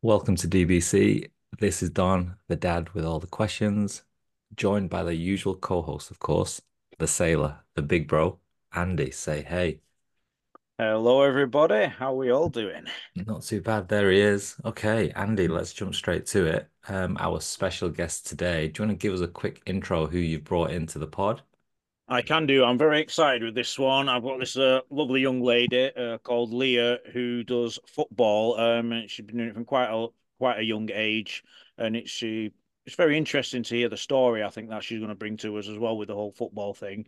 Welcome to DBC. This is Don, the dad with all the questions, joined by the usual co-host, of course, the sailor, the big bro, Andy. Say hey. Hello, everybody. How we all doing? Not too bad. There he is. Okay, Andy, let's jump straight to it. Um, our special guest today. Do you want to give us a quick intro who you've brought into the pod? I can do. I'm very excited with this one. I've got this uh, lovely young lady uh, called Lia who does football. Um, she's been doing it from quite a quite a young age, and it's she. It's very interesting to hear the story. I think that she's going to bring to us as well with the whole football thing.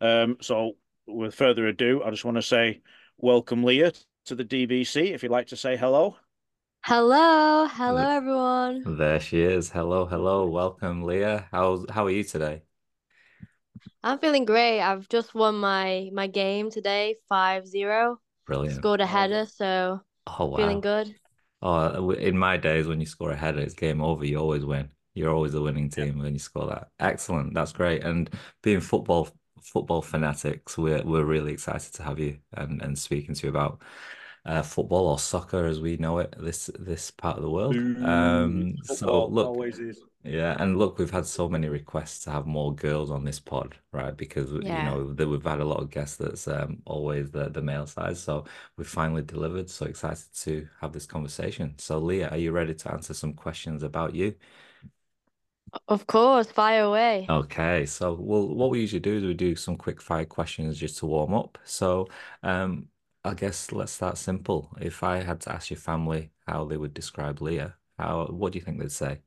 Um, so, with further ado, I just want to say welcome, Lia, to the DBC. If you'd like to say hello. Hello, hello everyone. There she is. Hello, hello. Welcome, Lia. How's how are you today? I'm feeling great. I've just won my my game today, 5-0. Brilliant. Scored a header, so Oh wow. feeling good. Oh, in my days when you score a header, it's game over. You always win. You're always the winning team when you score that. Excellent. That's great. And being football football fanatics, we're we're really excited to have you and and speaking to you about uh, football or soccer as we know it this this part of the world. Um, so look, yeah, and look, we've had so many requests to have more girls on this pod, right? Because you know that we've had a lot of guests that's um, always the the male side. So we finally delivered. So excited to have this conversation. So Lia, are you ready to answer some questions about you? Of course, fire away. Okay, so well, what we usually do is we do some quick fire questions just to warm up. So, um, I guess let's start simple. If I had to ask your family how they would describe Lia, how what do you think they'd say?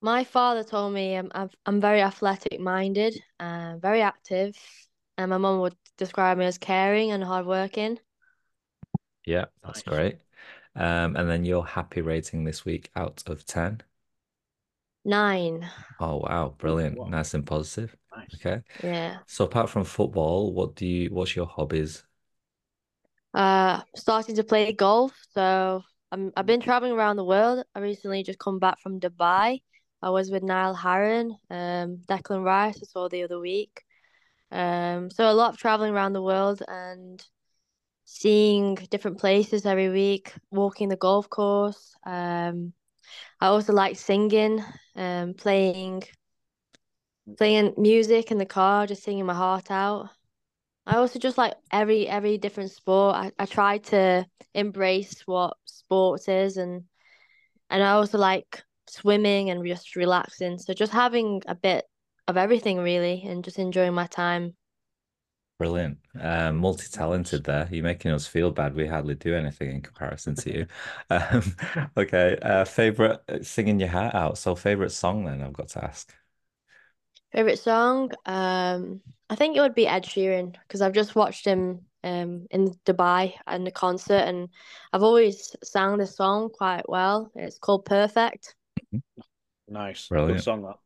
My father told me I'm I'm, I'm very athletic minded, uh, very active, and my mum would describe me as caring and hardworking. Yeah, that's Nice. great. Um, and then your happy rating this week out of 10. Nine. Oh wow, brilliant. wow. Nice and positive. Nice. Okay. Yeah. So apart from football, what do you what's your hobbies? Uh, starting to play golf. So I'm I've been traveling around the world. I recently just come back from Dubai. I was with Niall Horan, um, Declan Rice I saw the other week. Um, so a lot of traveling around the world and seeing different places every week, walking the golf course. Um, I also like singing, um, playing playing music in the car, just singing my heart out. I also just like every every different sport. I, I try to embrace what sports is and and I also like swimming and just relaxing. So just having a bit of everything really and just enjoying my time. Brilliant. Um, multi-talented there. You're making us feel bad. We hardly do anything in comparison to you. Um, okay. Uh, favorite singing your heart out. So favorite song then I've got to ask. Favorite song? Um, I think it would be Ed Sheeran because I've just watched him um in Dubai in the concert and I've always sang this song quite well. It's called Perfect. Nice. Brilliant. Good song that.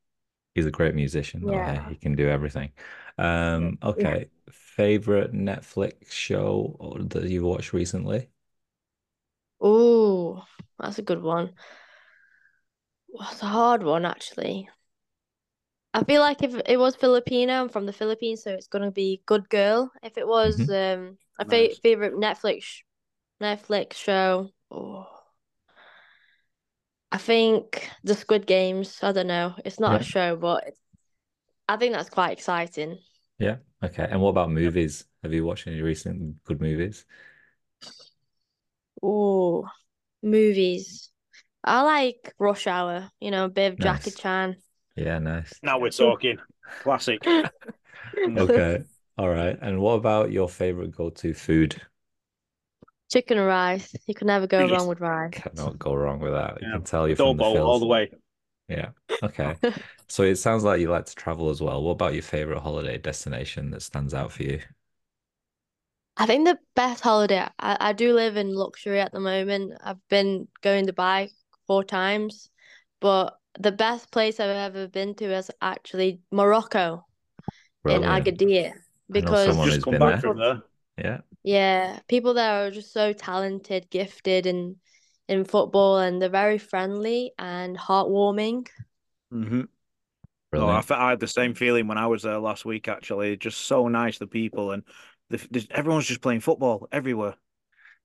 He's a great musician. Yeah. he can do everything. Um, okay. Favorite Netflix show that you've watched recently? Oh, that's a good one. That's a hard one actually. I feel like if it was Filipino, I'm from the Philippines, so it's gonna be Good Girl. If it was um a fa favorite Netflix Netflix show, oh, I think the Squid Games. I don't know. It's not Yeah. a show, but I think that's quite exciting. Yeah. Okay. And what about movies? Have you watched any recent good movies? Oh, movies. I like Rush Hour. You know, a bit of Jackie Chan. Yeah, nice. Now we're talking. Classic. Okay. All right. And what about your favorite go-to food? Chicken and rice. You can never go Yes. wrong with rice. Cannot go wrong with that. You Yeah. can tell you're from the Doughbowl all the way. Yeah. Okay. So it sounds like you like to travel as well. What about your favorite holiday destination that stands out for you? I think the best holiday, I, I do live in luxury at the moment. I've been going to Dubai four times, but the best place I've ever been to is actually Morocco in Agadir because someone Just who's come been back there. from there. Yeah. Yeah, people there are just so talented, gifted in in football, and they're very friendly and heartwarming. hmm Oh, I, Brilliant. fe- I had the same feeling when I was there last week. Actually, just so nice the people and the, the, everyone's just playing football everywhere.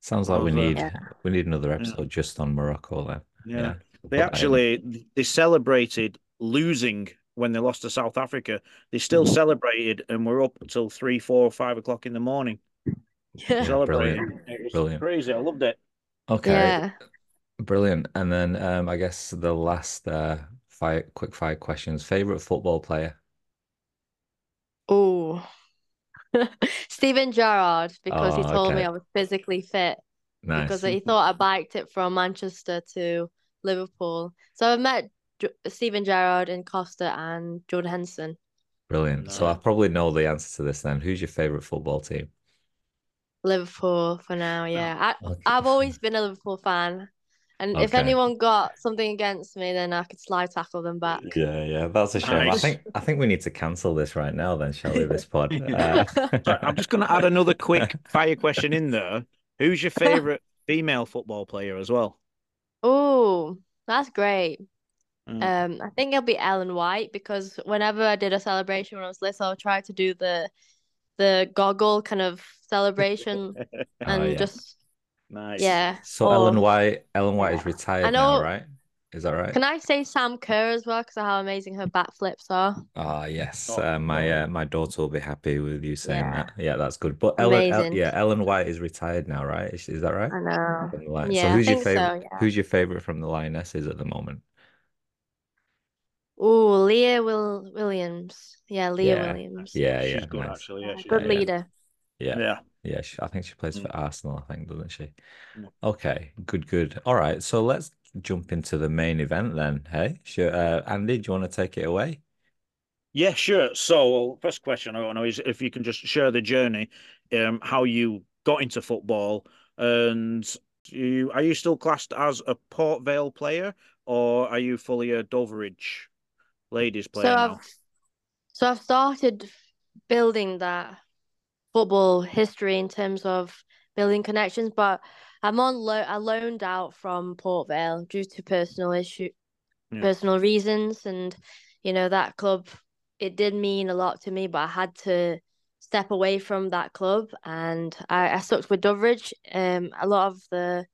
Sounds like we uh, need Yeah. we need another yeah, episode just on Morocco then. yeah. Yeah, They put actually they celebrated losing when they lost to South Africa. They still celebrated and were up until three, four, five o'clock in the morning Yeah. Yeah, brilliant, celebrating. It was brilliant. crazy. I loved it. Okay, Yeah. brilliant. And then um, I guess the last uh, fire, quick fire questions. Favorite football player? Oh, Steven Gerrard, because he Oh, told me. I was physically fit because he thought I biked it from Manchester to Liverpool. So I've met J Steven Gerrard and Costa and Jordan Henson. Brilliant. So I probably know the answer to this then. Who's your favorite football team? Liverpool for now, yeah. I Okay. I've always been a Liverpool fan, and if anyone got something against me, then I could slide tackle them back. Yeah, yeah, that's a shame. I think I think we need to cancel this right now then, shall we, this pod? Right, Uh, I'm just going to add another quick fire question in there. Who's your favorite female football player as well? Oh, that's great. Mm. Um, I think it'll be Ellen White because whenever I did a celebration when I was little, I tried to do the the goggle kind of celebration Oh, and yeah. just Nice. yeah. So Ellen White, Ellen White is retired I now, right? Is that right? Can I say Sam Kerr as well? Because of how amazing her backflips are. Ah, yes. Oh, Uh, my oh. uh, my daughter will be happy with you saying Yeah, that. Yeah, that's good. But Ellen, El- yeah, Ellen White is retired now, right? Is, is that right? I know. From the Lion- So Yeah, I who's your think so. favorite? Yeah. Who's your favorite from the Lionesses at the moment? Oh, Leah Will Williams. Yeah, Leah Yeah, Williams. yeah, She's yeah, good, nice. actually. Yeah, Yeah, she's good Yeah, good. leader. yeah, Yeah. yeah. She, I think she plays Mm. for Arsenal, I think, doesn't she? Mm. Okay, good, good. All right, so let's jump into the main event then. Hey, sure. Uh, Andy, do you want to take it away? Yeah, sure. So, first question I want to know is if you can just share the journey, um, how you got into football, and you are you still classed as a Port Vale player, or are you fully a Doveridge ladies So now? I've so I've started building that football history in terms of building connections, but I'm on lo I loaned out from Port Vale due to personal issue Yeah. personal reasons and you know that club it did mean a lot to me, but I had to step away from that club and I, I stuck with Doveridge. Um a lot of the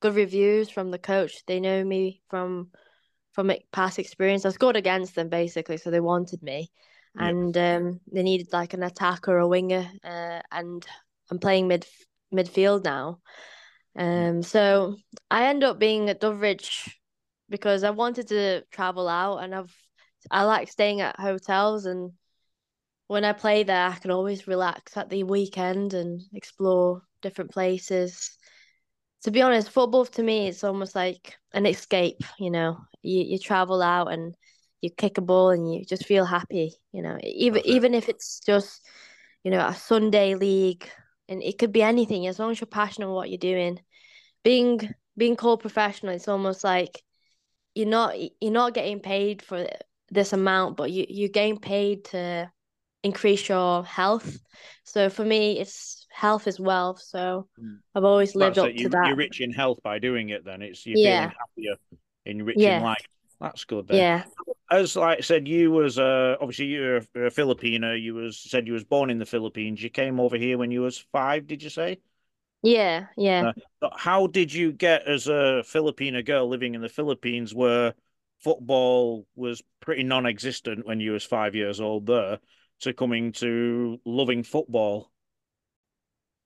good reviews from the coach, they know me from from past experience. I scored against them basically, so they wanted me. Yeah. And um they needed like an attacker or a winger, uh, and I'm playing mid midfield now. Um so I end up being at Doveridge because I wanted to travel out and I've I like staying at hotels and when I play there I can always relax at the weekend and explore different places. To be honest, football to me it's almost like an escape, you know. You you travel out and you kick a ball and you just feel happy, you know. Even it. even if it's just, you know, a Sunday league and it could be anything as long as you're passionate about what you're doing. Being being called professional, it's almost like you're not you're not getting paid for this amount, but you you getting paid to increase your health. So for me, it's health is wealth. So Mm. I've always lived That's up it. to You, that. you're rich in health by doing it. Then it's you're Yeah. feeling happier and rich in Yeah, life. That's good. Then, yeah, as like I said, you was uh obviously you're a, Filipino. You was said you was born in the Philippines. You came over here when you was five. Did you say? yeah, yeah. Uh, but how did you get as a Filipino girl living in the Philippines where football was pretty non-existent when you was five years old there to coming to loving football?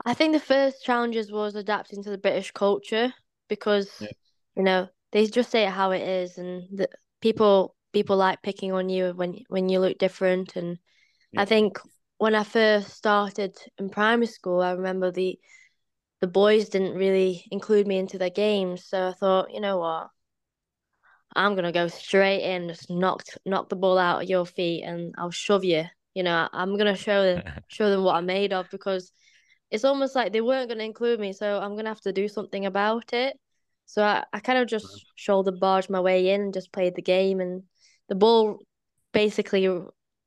I think the first challenges was adapting to the British culture because Yeah. you know they just say it how it is, and the people people like picking on you when when you look different. And Yeah. I think when I first started in primary school, I remember the the boys didn't really include me into their games, so I thought, you know what, I'm gonna go straight in, just knock knock the ball out of your feet, and I'll shove you. You know, I'm gonna show them show them what I'm made of because it's almost like they weren't gonna include me, so I'm gonna have to do something about it. So I, I kind of just shoulder barged my way in and just played the game, and the ball basically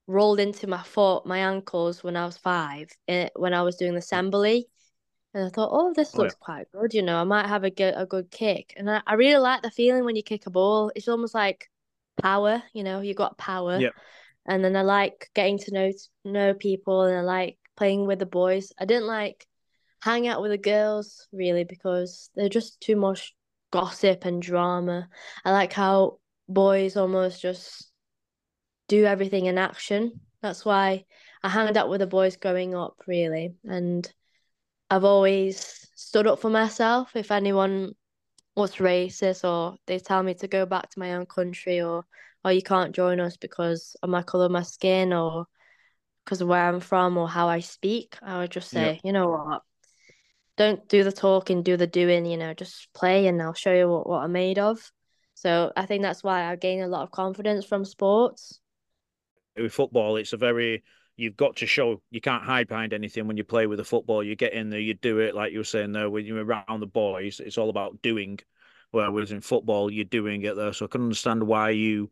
rolled into my foot, my ankles when I was five, eh, when I was doing the assembly. And I thought, oh, this Oh, yeah. looks quite good, you know, I might have a good a good kick. And I, I really like the feeling when you kick a ball. It's almost like power, you know, you got power. Yeah. And then I like getting to know know people, and I like playing with the boys. I didn't like hang out with the girls really because they're just too much gossip and drama. I like how boys almost just do everything in action. That's why I hanged out with the boys growing up, really. And I've always stood up for myself. If anyone was racist or they tell me to go back to my own country or or you can't join us because of my color of my skin or because of where I'm from or how I speak, I would just say, you know what, don't do the talking, do the doing, you know, just play and I'll show you what, what I'm made of. So I think that's why I gain a lot of confidence from sports. With football, it's a very you've got to show you can't hide behind anything when you play with a football. You get in there, you do it like you were saying there when you're around the boys. It's all about doing. Whereas in football, you're doing it there. So I can understand why you,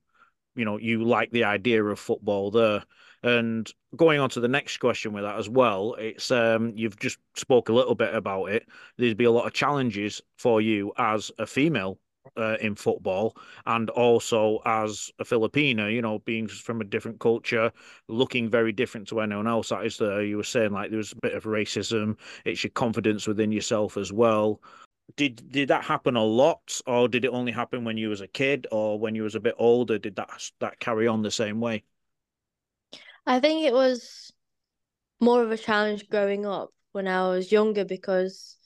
you know, you like the idea of football there. And going on to the next question with that as well, it's um you've just spoke a little bit about it. There'd be a lot of challenges for you as a female uh, in football and also as a Filipino, you know, being from a different culture, looking very different to anyone else that is there. You were saying like there was a bit of racism, it's your confidence within yourself as well. Did did that happen a lot, or did it only happen when you was a kid, or when you was a bit older? Did that that carry on the same way? I think it was more of a challenge growing up when I was younger because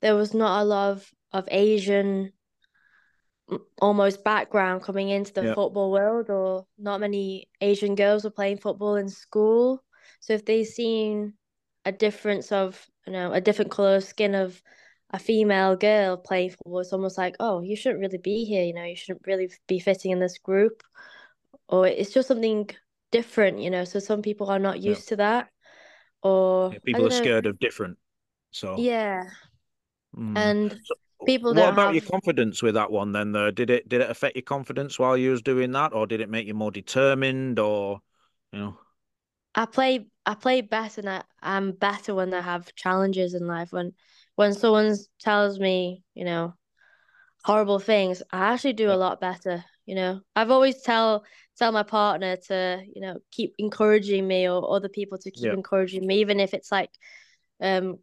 there was not a lot of, of Asian almost background coming into the yeah. football world or not many Asian girls were playing football in school. So if they seen a difference of, you know, a different color of skin of a female girl playing football, it's almost like, oh, you shouldn't really be here, you know, you shouldn't really be fitting in this group. Or it's just something different, you know. So some people are not used yeah. to that. Or yeah, people are know. scared of different. So Yeah. Mm. And so, people what about have... your confidence with that one then though did it did it affect your confidence while you was doing that or did it make you more determined or you know i play i play better and I, i'm better when i have challenges in life when when someone tells me you know horrible things i actually do a lot better you know i've always tell tell my partner to you know keep encouraging me or other people to keep yeah. encouraging me even if it's like um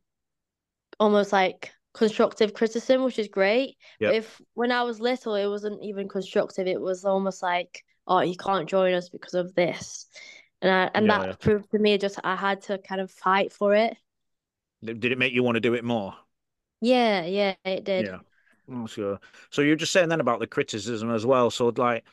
almost like constructive criticism, which is great. Yep. If when I was little, it wasn't even constructive. It was almost like, oh, you can't join us because of this, and I, and yeah, that yeah. proved to me just I had to kind of fight for it. Did it make you want to do it more? Yeah, yeah, it did. Yeah, oh, sure. So you're just saying then about the criticism as well. So like.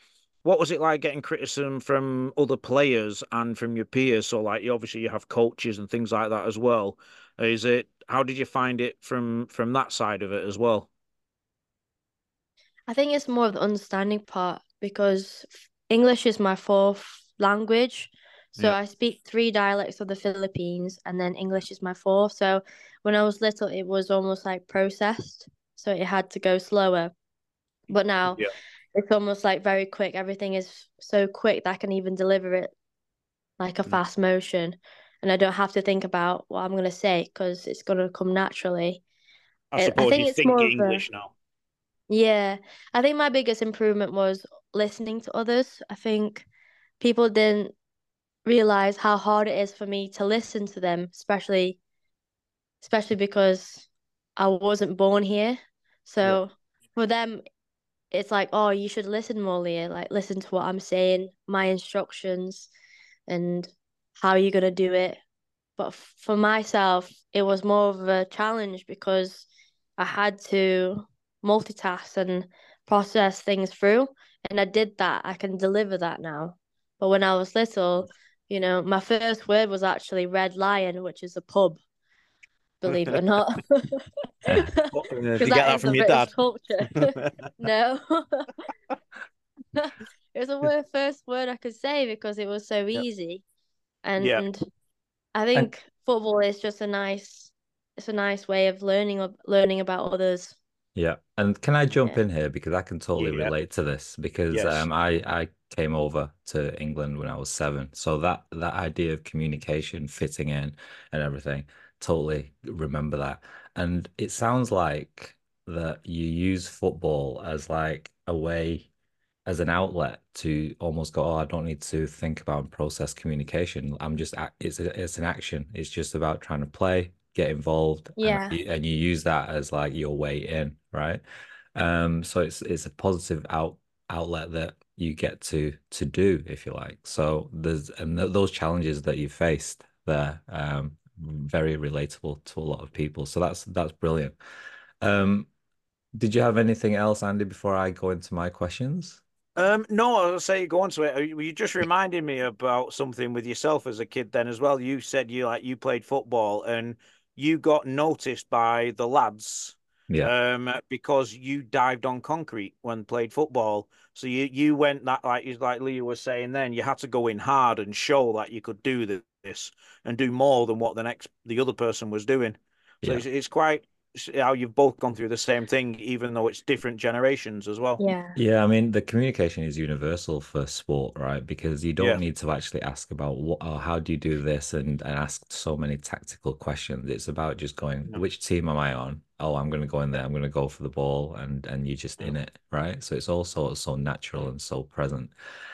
What was it like getting criticism from other players and from your peers? So, like, you obviously you have coaches and things like that as well. Is it how did you find it from from that side of it as well? I think it's more of the understanding part because English is my fourth language. So yeah. I speak three dialects of the Philippines and then English is my fourth. So when I was little it was almost like processed. So it had to go slower. But now yeah. it's almost like very quick. Everything is so quick that I can even deliver it like a mm. fast motion and I don't have to think about what I'm going to say because it's going to come naturally. I suppose I think you it's think more English a, now. Yeah, I think my biggest improvement was listening to others. I think people didn't realize how hard it is for me to listen to them, especially especially because I wasn't born here. So yeah. for them, it's like, oh, you should listen more, Lia. Like, listen to what I'm saying, my instructions, and how you're you going to do it? But for myself, it was more of a challenge because I had to multitask and process things through. And I did that. I can deliver that now. But when I was little, you know, my first word was actually Red Lion, which is a pub, believe it or not. Get that from your British dad? Culture. no. it was the first word I could say because it was so easy and yeah. I think and... football is just a nice it's a nice way of learning of learning about others. Yeah, and can I jump in here because I can totally yeah. relate to this because yes. um, I I came over to England when I was seven, so that that idea of communication, fitting in, and everything, totally remember that. And it sounds like that you use football as like a way as an outlet to almost go, oh, I don't need to think about and process communication. I'm just it's a, it's an action. It's just about trying to play, get involved, Yeah. and you, and you use that as like your way in, right? Um, so it's it's a positive out outlet that you get to to do if you like. So there's and th those challenges that you faced there, um, very relatable to a lot of people. So that's that's brilliant. Um, did you have anything else, Andy, before I go into my questions? Um, no, I'll say go on to it. You you just reminded me about something with yourself as a kid then as well. You said you like you played football and you got noticed by the lads Yeah, um because you dived on concrete when played football. So you you went that like like Lia was saying then you had to go in hard and show that you could do this and do more than what the next the other person was doing. So yeah. it's, it's quite how you've both gone through the same thing, even though it's different generations as well. Yeah. Yeah, I mean, the communication is universal for sport, right? Because you don't Yeah. need to actually ask about what or how do you do this and, and ask so many tactical questions. It's about just going, No. which team am I on? Oh, I'm going to go in there. I'm going to go for the ball, and and you're just in it, right? So it's all sort of so natural and so present.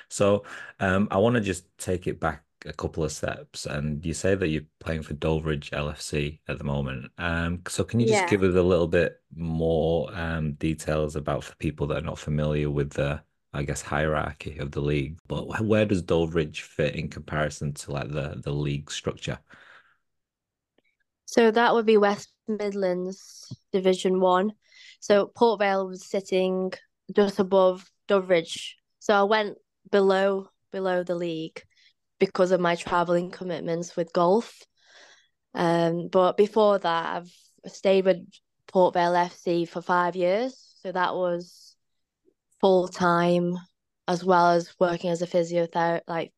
So, um, I want to just take it back a couple of steps, and you say that you're playing for Doveridge LFC at the moment. Um, so can you just Yeah. give us a little bit more um details about for people that are not familiar with the, I guess, hierarchy of the league? But where does Doveridge fit in comparison to like the the league structure? So that would be West Midlands Division One. So Port Vale was sitting just above Doveridge. So I went below below the league because of my traveling commitments with golf. Um, but before that, I've stayed with Port Vale FC for five years. So that was full time, as well as working as a physiotherapist, like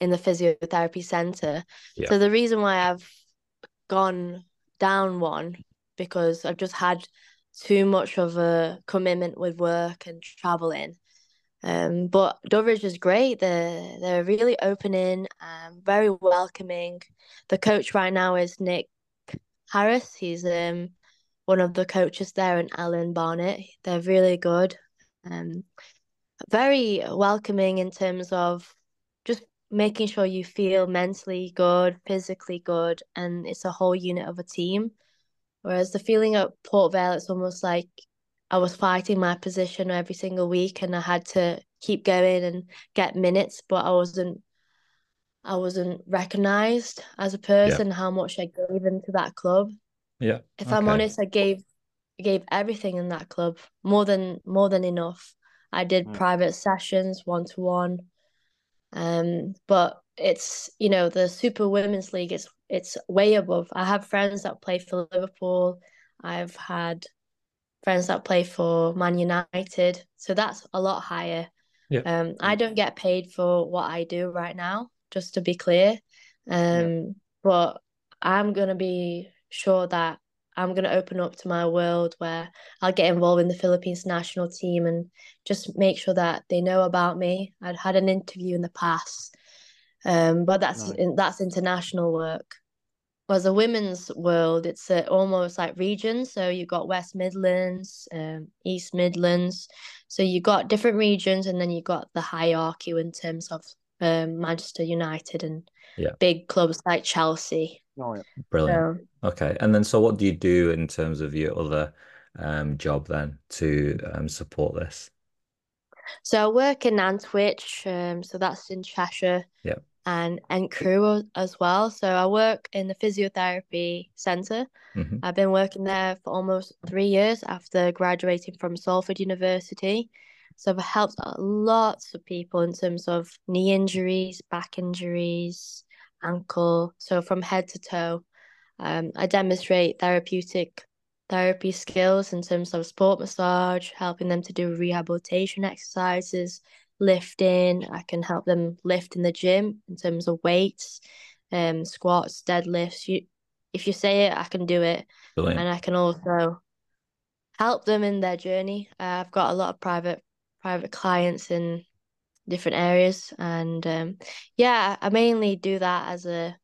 in the physiotherapy center. Yeah. So the reason why I've gone down one because I've just had too much of a commitment with work and traveling. Um, but Doveridge is great. They're they're really opening, um, very welcoming. The coach right now is Nick Harris. He's um one of the coaches there, and Alan Barnett. They're really good. Um, very welcoming in terms of just making sure you feel mentally good, physically good, and it's a whole unit of a team. Whereas the feeling at Port Vale, it's almost like I was fighting my position every single week and I had to keep going and get minutes, but I wasn't I wasn't recognized as a person, how much I gave into that club. Yeah. If I'm honest, I gave I gave everything in that club, more than more than enough. I did Mm. private sessions, one to one. Um, but it's you know the Super Women's League. It's it's way above. I have friends that play for Liverpool. I've had friends that play for Man United, so that's a lot higher. Yeah. Um, I don't get paid for what I do right now, just to be clear. Um, but I'm gonna be sure that I'm gonna open up to my world where I'll get involved in the Philippines national team and just make sure that they know about me. I'd had an interview in the past, um, but that's in, that's international work. Whereas the women's world, it's uh, almost like regions. So you got West Midlands, um, East Midlands. So you got different regions, and then you got the hierarchy in terms of um, Manchester United and Yeah. big clubs like Chelsea. Oh, yeah. Brilliant. So Okay. And then so what do you do in terms of your other um job then to um support this? So I work in Nantwich, um, so that's in Cheshire. Yeah. And and Crewe as well. So I work in the physiotherapy centre. hmm I've been working there for almost three years after graduating from Salford University. So I've helped lots of people in terms of knee injuries, back injuries, ankle. So from head to toe. Um, I demonstrate therapeutic therapy skills in terms of sport massage, helping them to do rehabilitation exercises, lifting. I can help them lift in the gym in terms of weights, um, squats, deadlifts. You, if you say it, I can do it, Brilliant. and I can also help them in their journey. Uh, I've got a lot of private private clients in different areas, and um, yeah, I mainly do that as a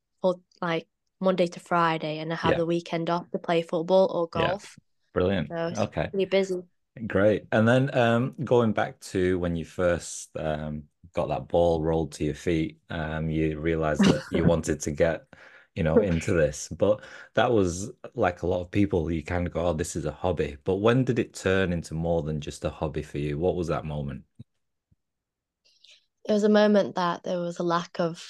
like Monday to Friday, and I have Yeah. the weekend off to play football or Yeah. golf. Brilliant. So it's Okay. pretty busy. Great. And then um, going back to when you first um, got that ball rolled to your feet, um, you realized that you wanted to get, you know, into this. But that was like a lot of people, you kind of go, oh, this is a hobby. But when did it turn into more than just a hobby for you? What was that moment? It was a moment that there was a lack of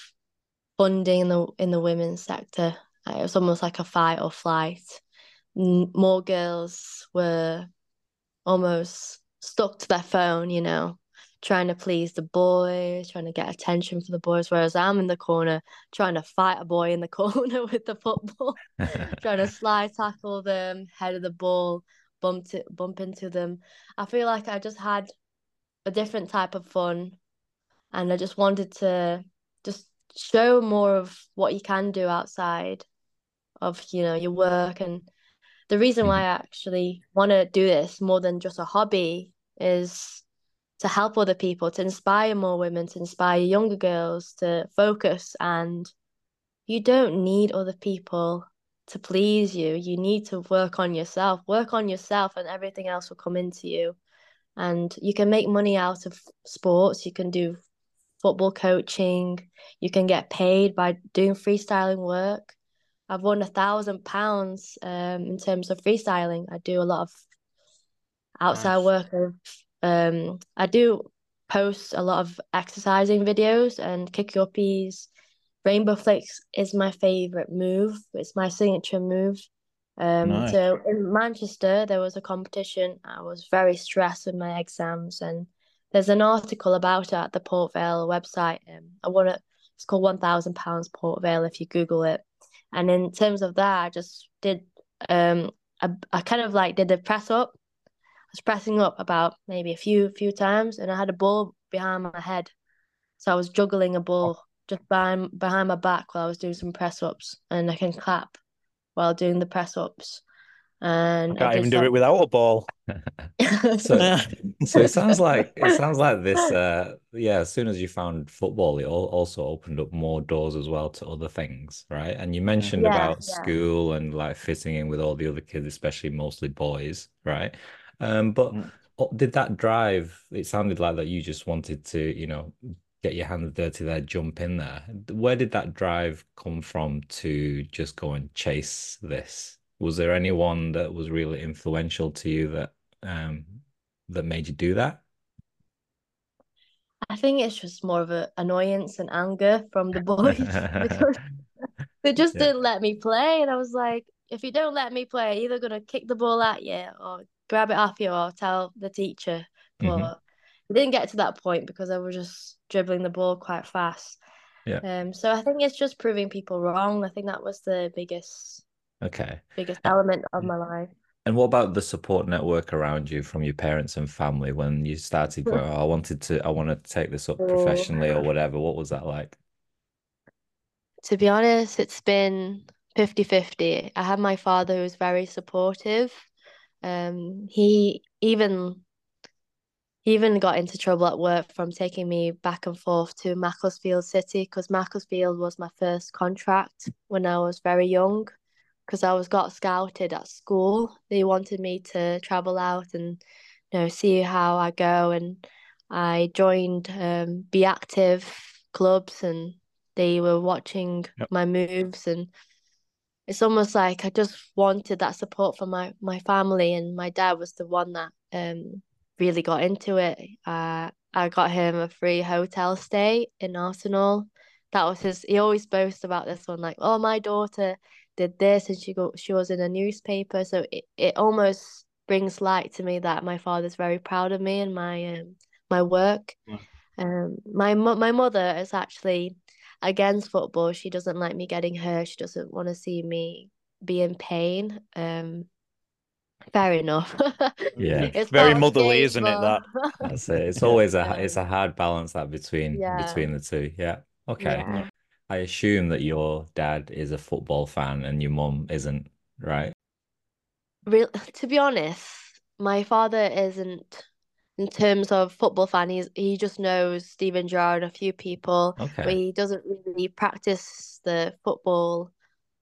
funding in the in the women's sector. It was almost like a fight or flight. More girls were almost stuck to their phone, you know, trying to please the boys, trying to get attention for the boys, whereas I'm in the corner trying to fight a boy in the corner with the football, trying to slide tackle them, head of the ball, bump to, bump into them. I feel like I just had a different type of fun, and I just wanted to just show more of what you can do outside of you know your work and the reason why mm-hmm. I actually want to do this more than just a hobby is to help other people, to inspire more women, to inspire younger girls to focus. And you don't need other people to please you. You need to work on yourself, work on yourself, and everything else will come into you. And you can make money out of sports. You can do football coaching. You can get paid by doing freestyling work. I've won a thousand pounds um in terms of freestyling. I do a lot of outside nice. work. Um, I do post a lot of exercising videos and kick your peas. Rainbow flicks is my favorite move. It's my signature move. Um, nice. so in Manchester there was a competition. I was very stressed with my exams, and there's an article about it at the Port Vale website. Um, I won it. It's called One Thousand Pounds Port Vale. If you Google it, and in terms of that, I just did um I, I kind of like did the press up. I was pressing up about maybe a few few times and I had a ball behind my head. So I was juggling a ball just behind behind my back while I was doing some press ups and I can clap while doing the press ups. And I can't I even do it without a ball. so, so it sounds like it sounds like this. Uh, yeah, as soon as you found football, it also opened up more doors as well to other things, right? And you mentioned yeah, about yeah. school and like fitting in with all the other kids, especially mostly boys, right? Um, but mm. did that drive? It sounded like that you just wanted to, you know, get your hands dirty there, jump in there. Where did that drive come from to just go and chase this? Was there anyone that was really influential to you that um that made you do that? I think it's just more of an annoyance and anger from the boys because they just yeah. didn't let me play, and I was like, if you don't let me play, I'm either gonna kick the ball at you or grab it off you or tell the teacher. But mm-hmm. it didn't get to that point because I was just dribbling the ball quite fast. Yeah. Um. So I think it's just proving people wrong. I think that was the biggest Okay. Biggest element of my life. And what about the support network around you from your parents and family when you started going, oh, I wanted to, I want to take this up professionally or whatever? What was that like? To be honest, it's been 50 50. I had my father who's very supportive. Um, he even he even got into trouble at work from taking me back and forth to Macclesfield City because Macclesfield was my first contract when I was very young because I was got scouted at school. They wanted me to travel out and you know see how I go, and I joined um, Be Active clubs, and they were watching yep. my moves, and it's almost like I just wanted that support from my my family, and my dad was the one that um really got into it. Uh, I got him a free hotel stay in Arsenal. That was his. He always boasts about this one, like, "Oh, my daughter did this and she go she was in a newspaper. So it, it almost brings light to me that my father's very proud of me and my um, my work. Yeah. um my my mother is actually against football. She doesn't like me getting hurt. She doesn't want to see me be in pain. Um fair enough. Yeah. It's very motherly isn't it that? That's it. It's always a it's a hard balance that between yeah. between the two. Yeah. Okay. Yeah. I assume that your dad is a football fan and your mum isn't, right? Real to be honest, my father isn't in terms of football fan. He's he just knows Steven Gerrard, and a few people, okay. but he doesn't really practice the football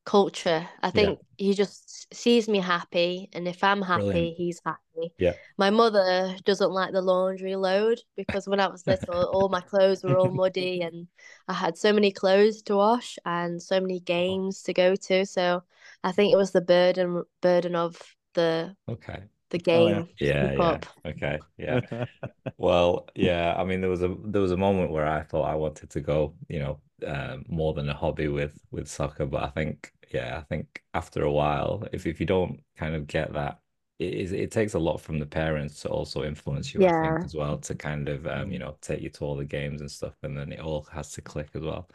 culture. I think he just sees me happy, and if I'm happy, Brilliant. he's happy. Yeah. My mother doesn't like the laundry load because when I was little, all my clothes were all muddy, and I had so many clothes to wash and so many games to go to. So I think it was the burden burden of the Okay. The Oh, yeah. game Yeah, yeah. Okay. Yeah. Well, yeah, I mean there was a there was a moment where I thought I wanted to go, you know, uh, more than a hobby with with soccer, but I think yeah, I think after a while, if if you don't kind of get that, it is it takes a lot from the parents to also influence you, I think, Yeah. as well, to kind of um, you know, take you to all the games and stuff, and then it all has to click as well.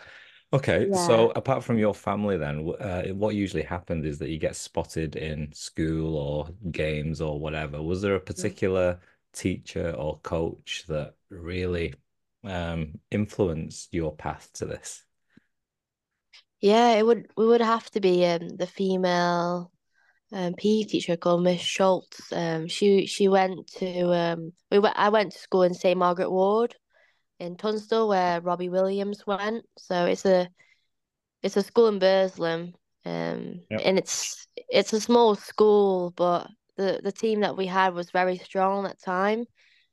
Okay, Yeah. so apart from your family, then, uh, what usually happened is that you get spotted in school or games or whatever. Was there a particular teacher or coach that really um, influenced your path to this? Yeah, it would we would have to be um the female um PE teacher called Miss Schultz. Um she she went to um we went I went to school in St. Margaret Ward in Tunstall where Robbie Williams went. So it's a it's a school in Burslem. Um Yep. and it's it's a small school, but the the team that we had was very strong at time.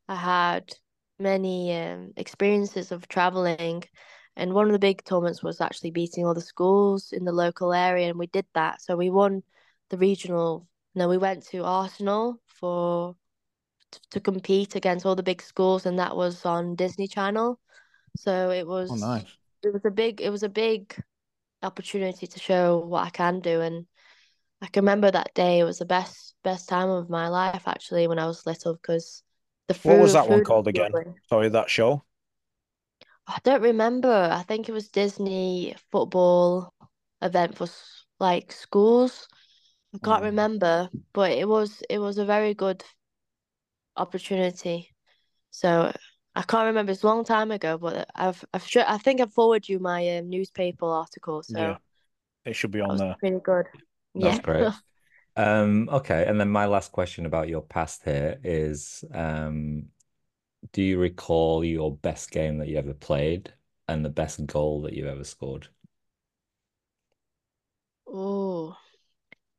I had many um, experiences of traveling, and one of the big tournaments was actually beating all the schools in the local area, and we did that. So we won the regional. No, we went to Arsenal for to compete against all the big schools, and that was on Disney Channel. So it Oh, was nice. it was a big it was a big opportunity to show what I can do, and I can remember that day. It was the best best time of my life actually when I was little because the What was that one called again? lovely. Sorry, that show. I don't remember. I think it was Disney football event for like schools. I can't Mm. remember, but it was it was a very good opportunity. So I can't remember. It's a long time ago, but I've I've sure I think I forwarded you my um, newspaper article. So Yeah, it should be on there. pretty good. That's Yeah. great. Um, okay, and then my last question about your past here is, um, do you recall your best game that you ever played and the best goal that you've ever scored? Oh,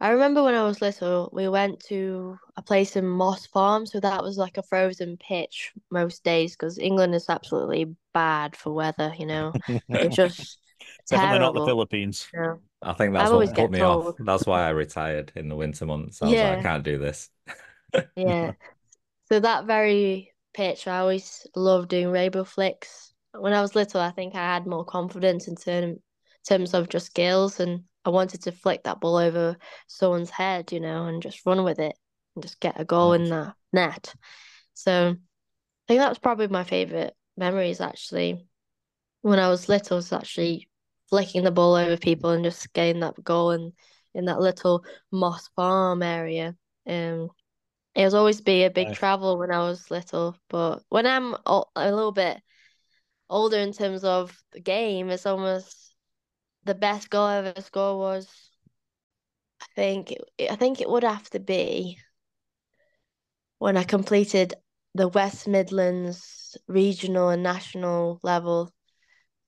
I remember when I was little, we went to a place in Moss Farm, so that was like a frozen pitch most days because England is absolutely bad for weather, you know. It's just Definitely not the. Philippines. You know. I think I that's always what put get me off. That's why I retired in the winter months. I was like, I can't do this. yeah. So that very pitch, I always loved doing rainbow flicks. When I was little, I think I had more confidence in term, terms of just skills, and I wanted to flick that ball over someone's head, you know, and just run with it and just get a goal in the net. So I think that was probably my favorite memories actually. When I was little, was actually flicking the ball over people and just getting that goal in in that little Moss Farm area. Um, it was always be a big Nice. travel when I was little, but when I'm a little bit older in terms of the game, it's almost the best goal I ever scored was, I think it, I think it would have to be when I completed the West Midlands regional and national level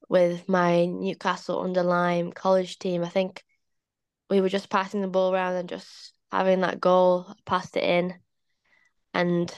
with my Newcastle under Lyme college team. I think we were just passing the ball around and just having that goal, passed it in, and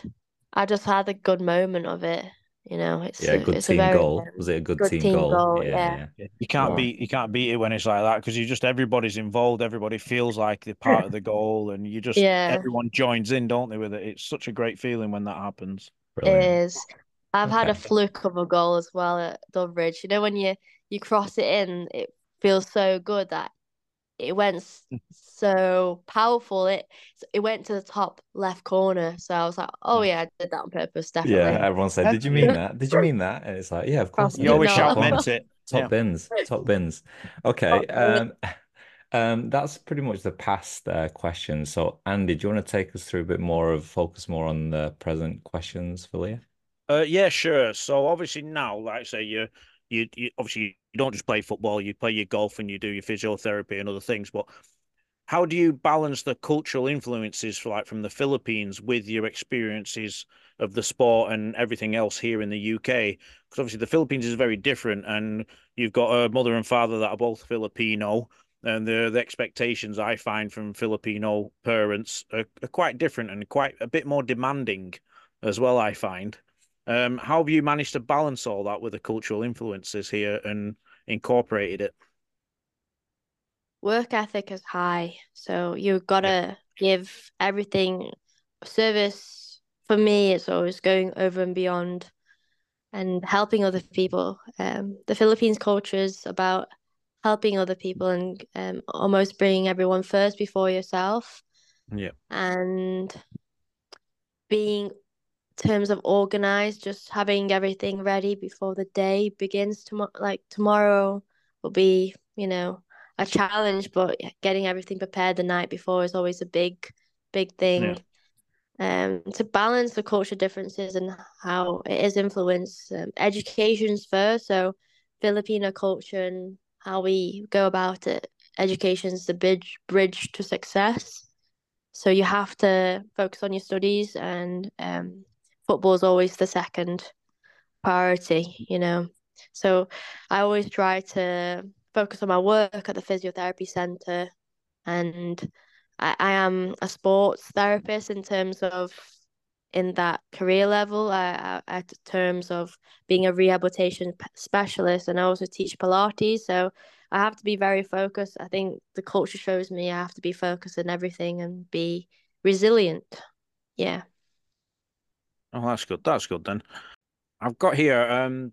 I just had a good moment of it. You know, it's Yeah, a, good it's a team very goal. Was it a good good team team goal? goal. Yeah, Yeah, yeah. You can't Wow. beat you can't beat it when it's like that because you just everybody's involved, everybody feels like they're part of the goal, and you just yeah, everyone joins in, don't they, with it? It's such a great feeling when that happens. it Brilliant. is. I've had a fluke of a goal as well at Doveridge. You know, when you you cross it in, it feels so good that it went so powerful. It it went to the top left corner. So I was like, oh yeah, I did that on purpose, Definitely. Yeah, everyone said, "Did you mean that? Did you mean that?" And it's like, "Yeah, of course You always Top shout not. meant it. top Yeah. bins, top bins." Okay, um, um, that's pretty much the past uh, questions. So, Andy, do you want to take us through a bit more of focus more on the present questions for Lia? Uh, yeah, sure. So obviously now, like I say, you, you, you obviously you don't just play football. You play your golf and you do your physiotherapy and other things. But how do you balance the cultural influences, like from the Philippines, with your experiences of the sport and everything else here in the UK? Because obviously the Philippines is very different, and you've got a mother and father that are both Filipino. and the the expectations I find from Filipino parents are, are quite different and quite a bit more demanding as well. I find. Um, how have you managed to balance all that with the cultural influences here and incorporated it? Work ethic is high, so you've got to yeah. give everything service. For me, it's always going over and beyond and helping other people. Um, the Philippines culture is about helping other people and um, almost bringing everyone first before yourself. Yeah. And being terms of organized, just having everything ready before the day begins. Tomorrow, like tomorrow, will be you know a challenge, but getting everything prepared the night before is always a big, big thing. Yeah. Um, to balance the culture differences and how it is influenced. Um, education's first, so Filipino culture and how we go about it. Education is the bridge bridge to success. So you have to focus on your studies, and um, football is always the second priority. You know, so I always try to focus on my work at the physiotherapy center, and I, I am a sports therapist in terms of in that career level uh, at terms of being a rehabilitation specialist and I also teach Pilates so I have to be very focused. I think the culture shows me I have to be focused in everything and be resilient. Yeah oh that's good that's good then I've got here um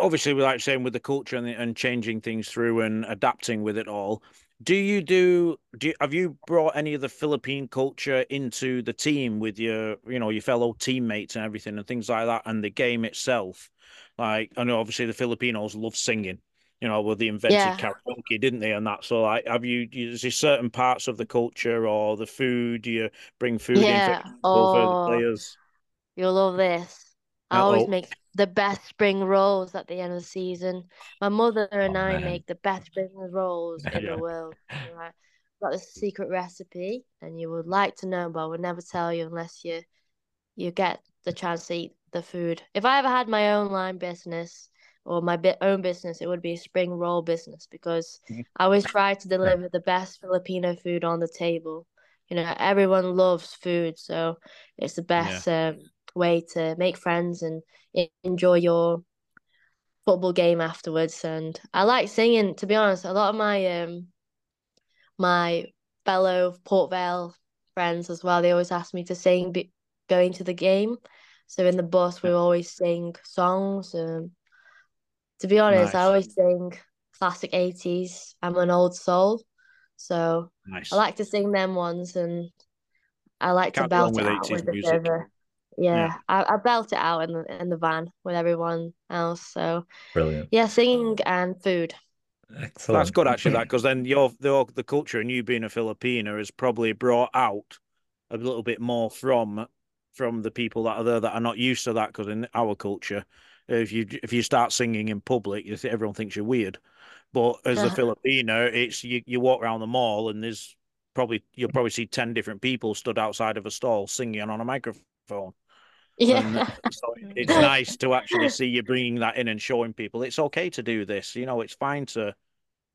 obviously without saying with the culture and, and changing things through and adapting with it all do you do do you, have you brought any of the Philippine culture into the team with your you know your fellow teammates and everything and things like that and the game itself? Like I know obviously the Filipinos love singing, you know, well they invented yeah. karaoke, didn't they? And that so like have you is there certain parts of the culture or the food? Do you bring food yeah. in for, oh, the players? You'll love this. I Uh-oh. always make the best spring rolls at the end of the season. My mother and oh, I man. make the best spring rolls in yeah. the world. Right? Got this secret recipe, and you would like to know, but I would never tell you unless you you get the chance to eat the food. If I ever had my own line business or my bit own business, it would be a spring roll business because mm-hmm. I always try to deliver the best Filipino food on the table. You know, everyone loves food, so it's the best. Yeah. Um, way to make friends and enjoy your football game afterwards. And I like singing. To be honest, a lot of my um my fellow Port Vale friends as well. They always ask me to sing be- going to the game. So in the bus, we always sing songs. Um, to be honest, nice. I always sing classic eighties. I'm an old soul, so nice. I like to sing them ones, and I like Can't to belt it out with the server yeah, yeah. I, I belt it out in the in the van with everyone else. So brilliant. Yeah, singing and food. Excellent. That's good actually. That because then your the the culture and you being a Filipino has probably brought out a little bit more from from the people that are there that are not used to that. Because in our culture, if you if you start singing in public, you think everyone thinks you're weird. But as a Filipino, it's you you walk around the mall and there's probably you'll probably see ten different people stood outside of a stall singing on a microphone. Yeah. so it's nice to actually see you bringing that in and showing people it's okay to do this. You know, it's fine to,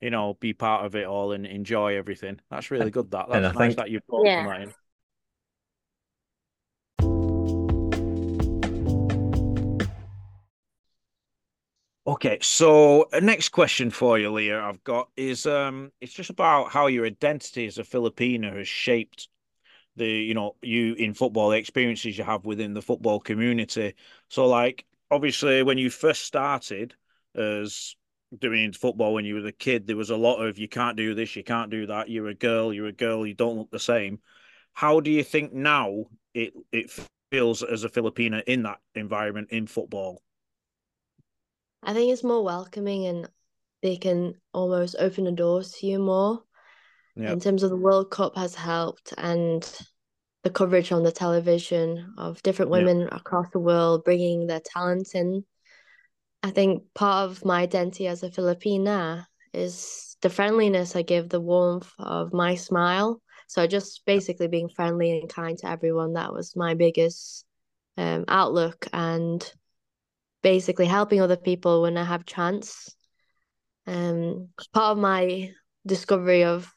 you know, be part of it all and enjoy everything. That's really good. That that's nice think, that you've brought yeah. that in. Okay, so uh, next question for you, Lia, I've got is um, it's just about how your identity as a Filipino has shaped the you know you in football the experiences you have within the football community. So like obviously when you first started as doing football when you were a kid there was a lot of you can't do this you can't do that you're a girl you're a girl you don't look the same. How do you think now it it feels as a filipina in that environment in football? I think it's more welcoming and they can almost open the doors to you more in terms of the World Cup has helped and the coverage on the television of different women across the world bringing their talent in. I think part of my identity as a Filipina is the friendliness I give, the warmth of my smile. So just basically being friendly and kind to everyone. That was my biggest um, outlook and basically helping other people when I have chance. Um, part of my discovery of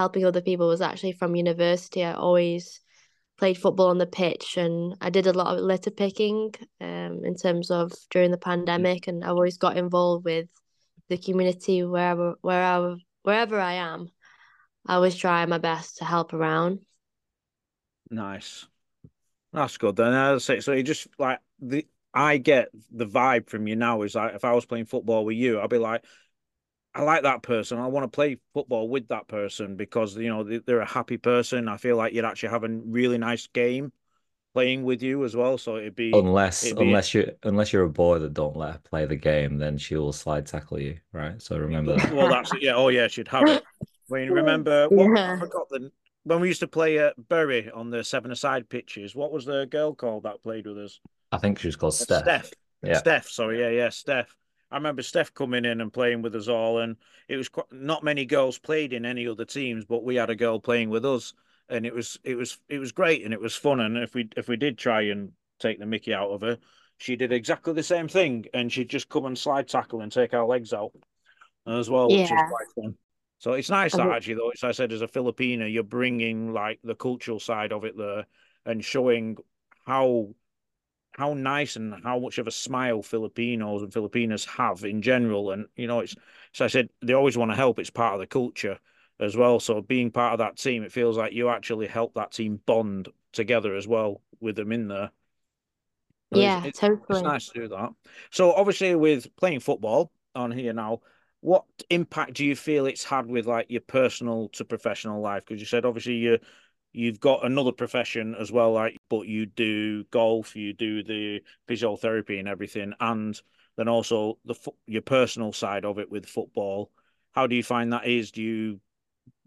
helping other people was actually from university. I always played football on the pitch and I did a lot of litter picking um, in terms of during the pandemic and I always got involved with the community wherever wherever wherever I am. I always try my best to help around. Nice. That's good then. That's it. So you just like the I get the vibe from you now is like if I was playing football with you, I'd be like, I like that person. I want to play football with that person because you know they're a happy person. I feel like you'd actually have a really nice game playing with you as well. So it'd be unless it'd be, unless you unless you're a boy that don't let her play the game, then she will slide tackle you, right? So remember that. Well, that's yeah. Oh yeah, she'd have it. When remember what I forgot the when we used to play at Bury on the seven aside pitches. What was the girl called that played with us? I think she was called uh, Steph. Steph. Yeah. Steph. Sorry. Yeah. Yeah. Steph. I remember Steph coming in and playing with us all, and it was quite, not many girls played in any other teams, but we had a girl playing with us, and it was it was it was great and it was fun. And if we if we did try and take the Mickey out of her, she did exactly the same thing, and she'd just come and slide tackle and take our legs out as well, yeah. which is quite fun. So it's nice that um, actually, though, as I said, as a Filipina, you're bringing like the cultural side of it there and showing how how nice and how much of a smile Filipinos and Filipinas have in general. And you know, it's so I said they always want to help. It's part of the culture as well. So being part of that team, it feels like you actually help that team bond together as well with them in there. yeah, it's, totally. It's nice to do that. So obviously, with playing football on here now, what impact do you feel it's had with like your personal to professional life? Because you said obviously you you've got another profession as well, like but you do golf, you do the physiotherapy and everything, and then also the your personal side of it with football. How do you find that is? Do you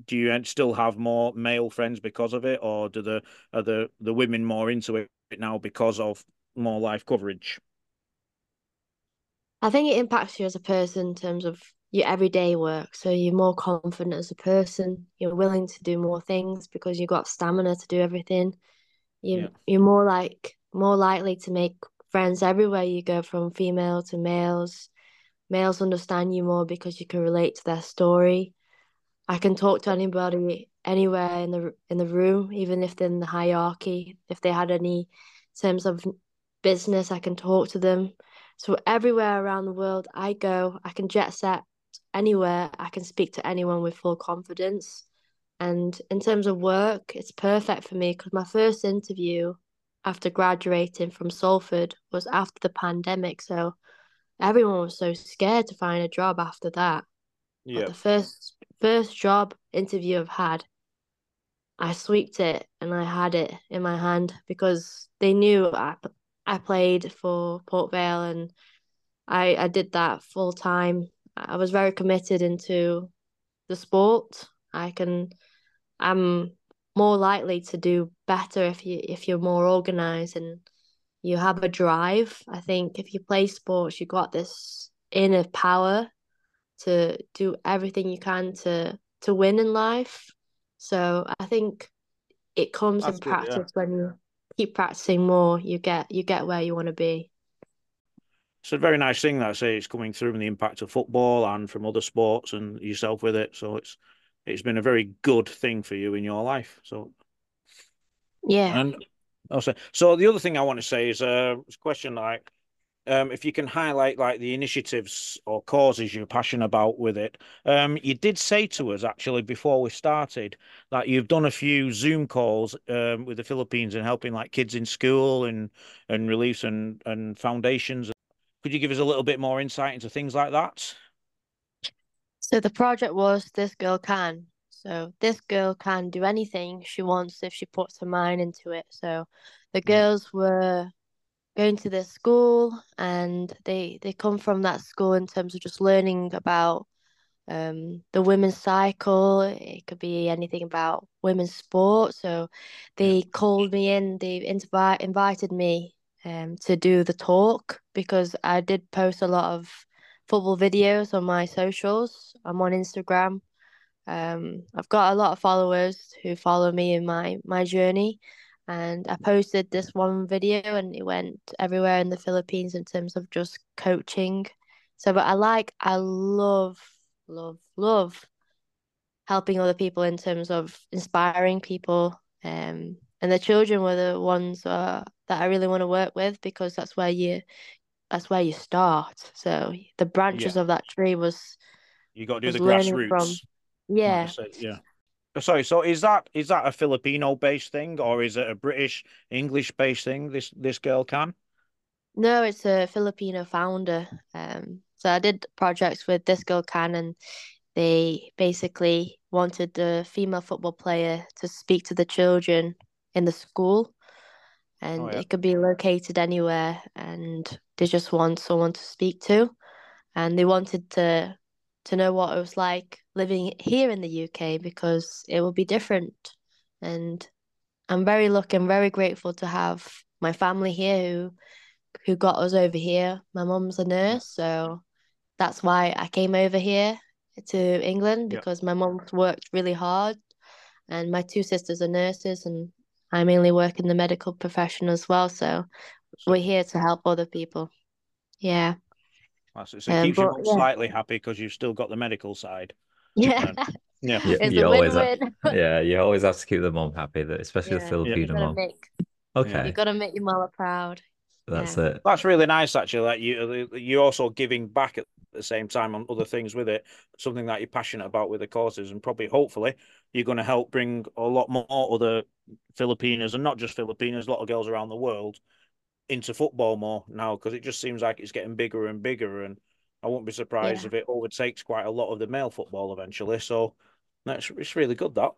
do you still have more male friends because of it, or do the are the the women more into it now because of more live coverage? I think it impacts you as a person in terms of your everyday work. So you're more confident as a person. You're willing to do more things because you've got stamina to do everything. You yeah. you're more like more likely to make friends everywhere you go, from female to males. Males understand you more because you can relate to their story. I can talk to anybody anywhere in the in the room, even if they're in the hierarchy. If they had any terms of business, I can talk to them. So everywhere around the world I go, I can jet set anywhere, I can speak to anyone with full confidence. And in terms of work, it's perfect for me because my first interview after graduating from Salford was after the pandemic. So everyone was so scared to find a job after that. Yeah. But the first first job interview I've had, I sweeped it and I had it in my hand because they knew I I played for Port Vale and I I did that full time I was very committed into the sport. I can I'm more likely to do better if you if you're more organized and you have a drive. I think if you play sports, you got this inner power to do everything you can to to win in life. So I think it comes That's in practice yeah. when you keep practicing more, you get you get where you want to be it's a very nice thing that I say it's coming through in the impact of football and from other sports and yourself with it. So it's it's been a very good thing for you in your life. So yeah, and also so the other thing I want to say is uh, a question like um, if you can highlight like the initiatives or causes you're passionate about with it. Um, you did say to us actually before we started that you've done a few Zoom calls um, with the Philippines and helping like kids in school and and reliefs and and foundations could you give us a little bit more insight into things like that? So the project was This Girl Can. So this girl can do anything she wants if she puts her mind into it. So the girls were going to this school and they they come from that school in terms of just learning about um the women's cycle it could be anything about women's sport so they called me in they invite invited me um, to do the talk because I did post a lot of football videos on my socials. I'm on Instagram. Um, I've got a lot of followers who follow me in my my journey, and I posted this one video and it went everywhere in the Philippines in terms of just coaching. So, but I like, I love, love, love helping other people in terms of inspiring people. Um, and the children were the ones uh, that I really want to work with because that's where you that's where you start. So the branches Yeah. of that tree was You got to do the grassroots. from- yeah. yeah. Sorry, so is that is that a Filipino based thing or is it a British English based thing? This this girl can. No, it's a Filipino founder. Um, so I did projects with this girl Can, and they basically wanted the female football player to speak to the children in the school, oh, and yeah. it could be located anywhere, and they just want someone to speak to, and they wanted to to know what it was like living here in the UK because it will be different, and I'm very lucky, I'm very grateful to have my family here who who got us over here. My mum's a nurse, so that's why I came over here to England Yeah. because my mum's worked really hard, and my two sisters are nurses, and I mainly work in the medical profession as well. So we're here to help other people. Yeah, That's it. So it Um, keeps you but, mum yeah. slightly happy because you've still got the medical side. yeah, Yeah. You, it's you a always have, yeah, you always have to keep the mom happy, that especially the Filipino you mom. make Okay, You've gotta make your mama proud. That's yeah. it. That's really nice, actually. That you uh, you're also giving back at the same time on other things with it, something that you're passionate about with the courses, and probably hopefully you're going to help bring a lot more other Filipinas and not just Filipinas, a lot of girls around the world into football more now because it just seems like it's getting bigger and bigger, and I wouldn't be surprised Yeah. if it overtakes quite a lot of the male football eventually. So that's it's really good that.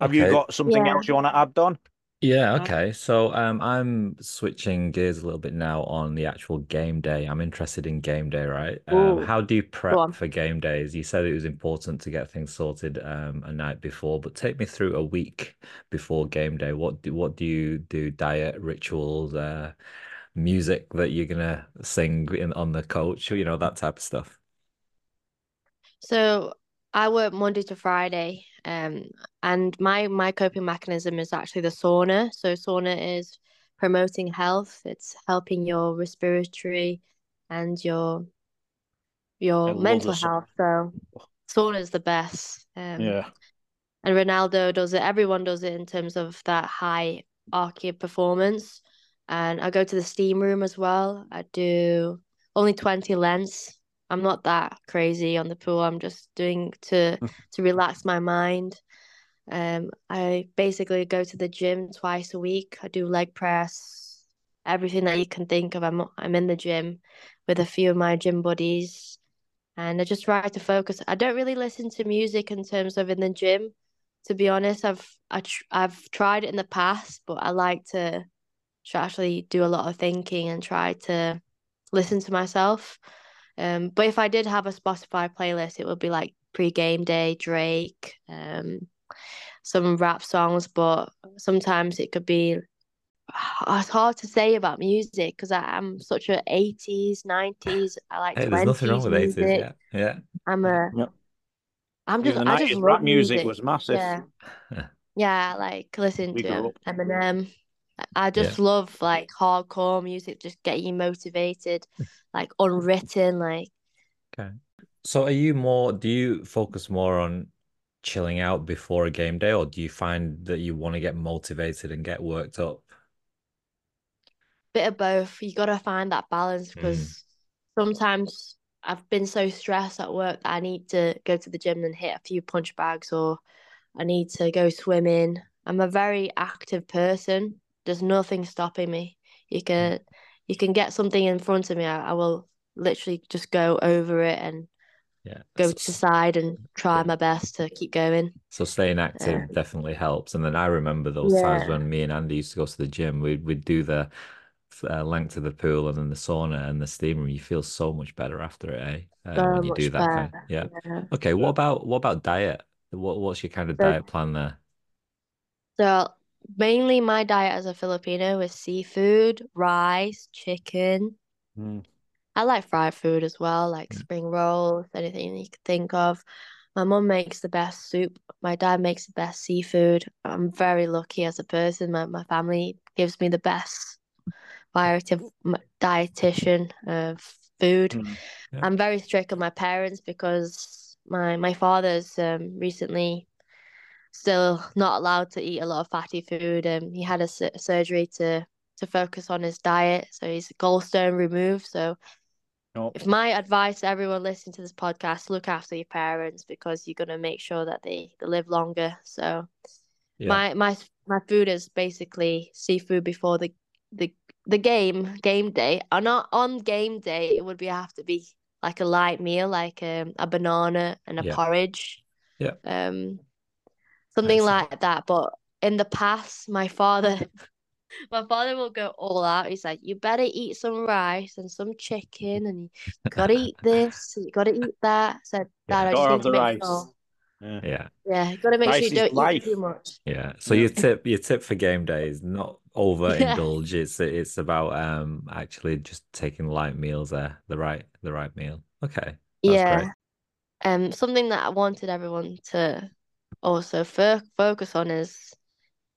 Have you got something Yeah. else you want to add, Don? Yeah, okay. So um I'm switching gears a little bit now on the actual game day. I'm interested in game day, right? Um, Ooh, how do you prep on. for game days? You said it was important to get things sorted um a night before, but take me through a week before game day. What do what do you do? Diet, rituals, uh music that you're gonna sing in on the coach, you know, that type of stuff. So I work Monday to Friday, um, and my my coping mechanism is actually the sauna. So sauna is promoting health. It's helping your respiratory and your your love mental health. So sauna is the best. Um, Yeah. and Ronaldo does it. Everyone does it in terms of that high arcade performance. And I go to the steam room as well. I do only 20 lengths. I'm not that crazy on the pool. I'm just doing to to relax my mind. Um, I basically go to the gym twice a week. I do leg press, everything that you can think of. I'm I'm in the gym with a few of my gym buddies, and I just try to focus. I don't really listen to music in terms of in the gym. To be honest, I've I tr I've tried it in the past, but I like to to actually do a lot of thinking and try to listen to myself. Um, but if I did have a Spotify playlist, it would be like pre-game day, Drake, um, some rap songs, but sometimes it could be it's hard to say about music because I'm such a 80s, 90s, I like Hey, there's nothing wrong 20s with 80s, music. yeah. Yeah. I'm a Yep. I'm Yeah, just the I just rap music music. was massive. Yeah. Yeah, like listen We to grew up. Eminem. I- I Yeah. just love like hardcore music, just get you motivated, like unwritten, like Okay. So are you more, do you focus more on chilling out before a game day, or do you find that you want to get motivated and get worked up? bit of both. You gotta find that balance Mm. because sometimes I've been so stressed at work that I need to go to the gym and hit a few punch bags or I need to go swimming. I'm a very active person. There's nothing stopping me. You can you can get something in front of me, I, I will literally just go over it and Yeah. go to the side and try my best to keep going. So staying active Um, definitely helps. And then I remember those times when me and Andy used to go to the gym. We'd we'd do the uh, length of the pool and then the sauna and the steam room. You feel so much better after it, eh? So when you do that kind. better. Yeah. Yeah. Okay. What about what about diet? What what's your kind of So diet plan there? So mainly my diet as a Filipino is seafood, rice, chicken. Mm. I like fried food as well, like Yeah. spring rolls, anything you could think of. My mom makes the best soup. My dad makes the best seafood. I'm very lucky as a person. My my family gives me the best variety of dietitian of food. Mm. Yeah. I'm very strict on my parents because my my father's um recently still not allowed to eat a lot of fatty food. Um, he had a su surgery to to focus on his diet, so he's gallstone removed. So, No. if my advice to everyone listening to this podcast, look after your parents because you're gonna make sure that they, they live longer. So, Yeah. my my my food is basically seafood before the the the game game day. Or not on game day, it would be have to be like a light meal, like um, a banana and a Yeah. porridge. Yeah. Um, something like that. But in the past, my father, my father will go all out. He's like, "You better eat some rice and some chicken, and you gotta eat this, and you gotta eat that." So, Dad, I Gotta just need to make rice. sure. Yeah. Yeah. Yeah, you gotta make Rice sure you don't eat too much. Yeah. So Yeah. your tip, your tip for game day is not Yeah. overindulge. It's it's about um actually just taking light meals there, the right the right meal. Okay. That's Yeah. great. Um, something that I wanted everyone to also fo focus on is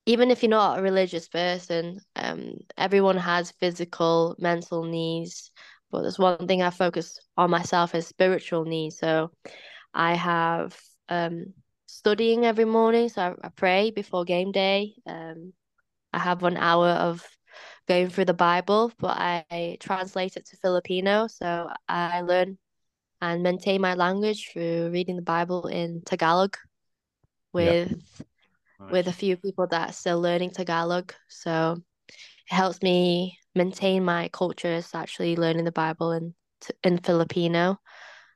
even if you're not a religious person, um, everyone has physical, mental needs. But there's one thing I focus on myself is spiritual needs. So I have um studying every morning, so I, I pray before game day. Um, I have one hour of going through the Bible, but I translate it to Filipino, so I learn and maintain my language through reading the Bible in Tagalog Yeah. with with a few people that are still learning Tagalog. So it helps me maintain my culture is actually learning the Bible in in Filipino.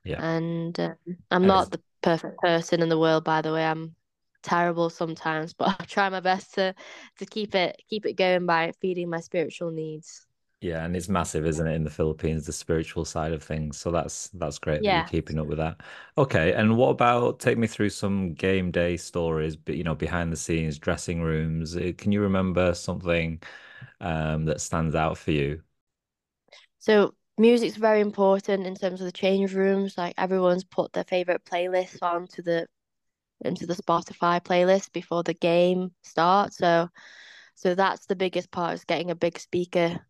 Yeah. And um, I'm not is the perfect person in the world, by the way. I'm terrible sometimes, but I try my best to to keep it keep it going by feeding my spiritual needs. Yeah, and it's massive, isn't it, in the Philippines, the spiritual side of things. So that's that's great that you're Yeah. keeping up with that. Okay, and what about take me through some game day stories, but you know, behind the scenes, dressing rooms. Uh, Can you remember something um that stands out for you? So music's very important in terms of the change rooms. Like everyone's put their favorite playlist onto the into the Spotify playlist before the game starts. So so that's the biggest part is getting a big speaker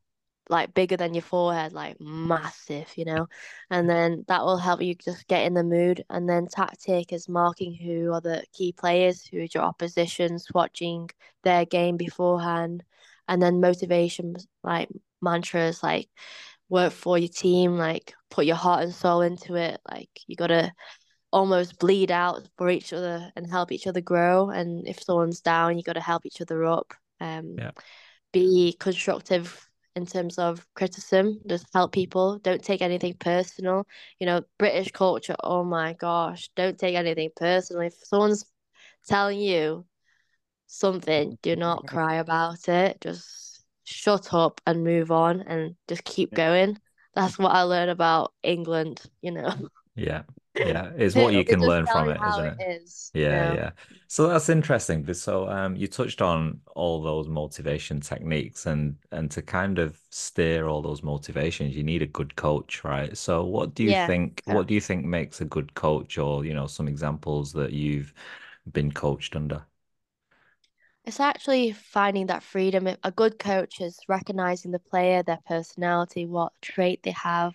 like bigger than your forehead, like massive, you know. And then that will help you just get in the mood. And then tactic is marking who are the key players, who is your oppositions, watching their game beforehand. And then motivation like mantras like work for your team, like put your heart and soul into it. Like you gotta almost bleed out for each other and help each other grow. And if someone's down, you gotta help each other up. Um, Yeah. be constructive in terms of criticism, just help people. Don't take anything personal. You know, British culture, oh my gosh, don't take anything personally. If someone's telling you something, do not cry about it. Just shut up and move on and just keep going. That's what I learned about England, you know. Yeah. Yeah. It's what you can learn from it, isn't it it? is, you Yeah, yeah. So that's interesting. So um you touched on all those motivation techniques and and to kind of steer all those motivations, you need a good coach, right? So what do you Yeah. think Yeah. what do you think makes a good coach or, you know, some examples that you've been coached under? It's actually finding that freedom. A good coach is recognizing the player, their personality, what trait they have,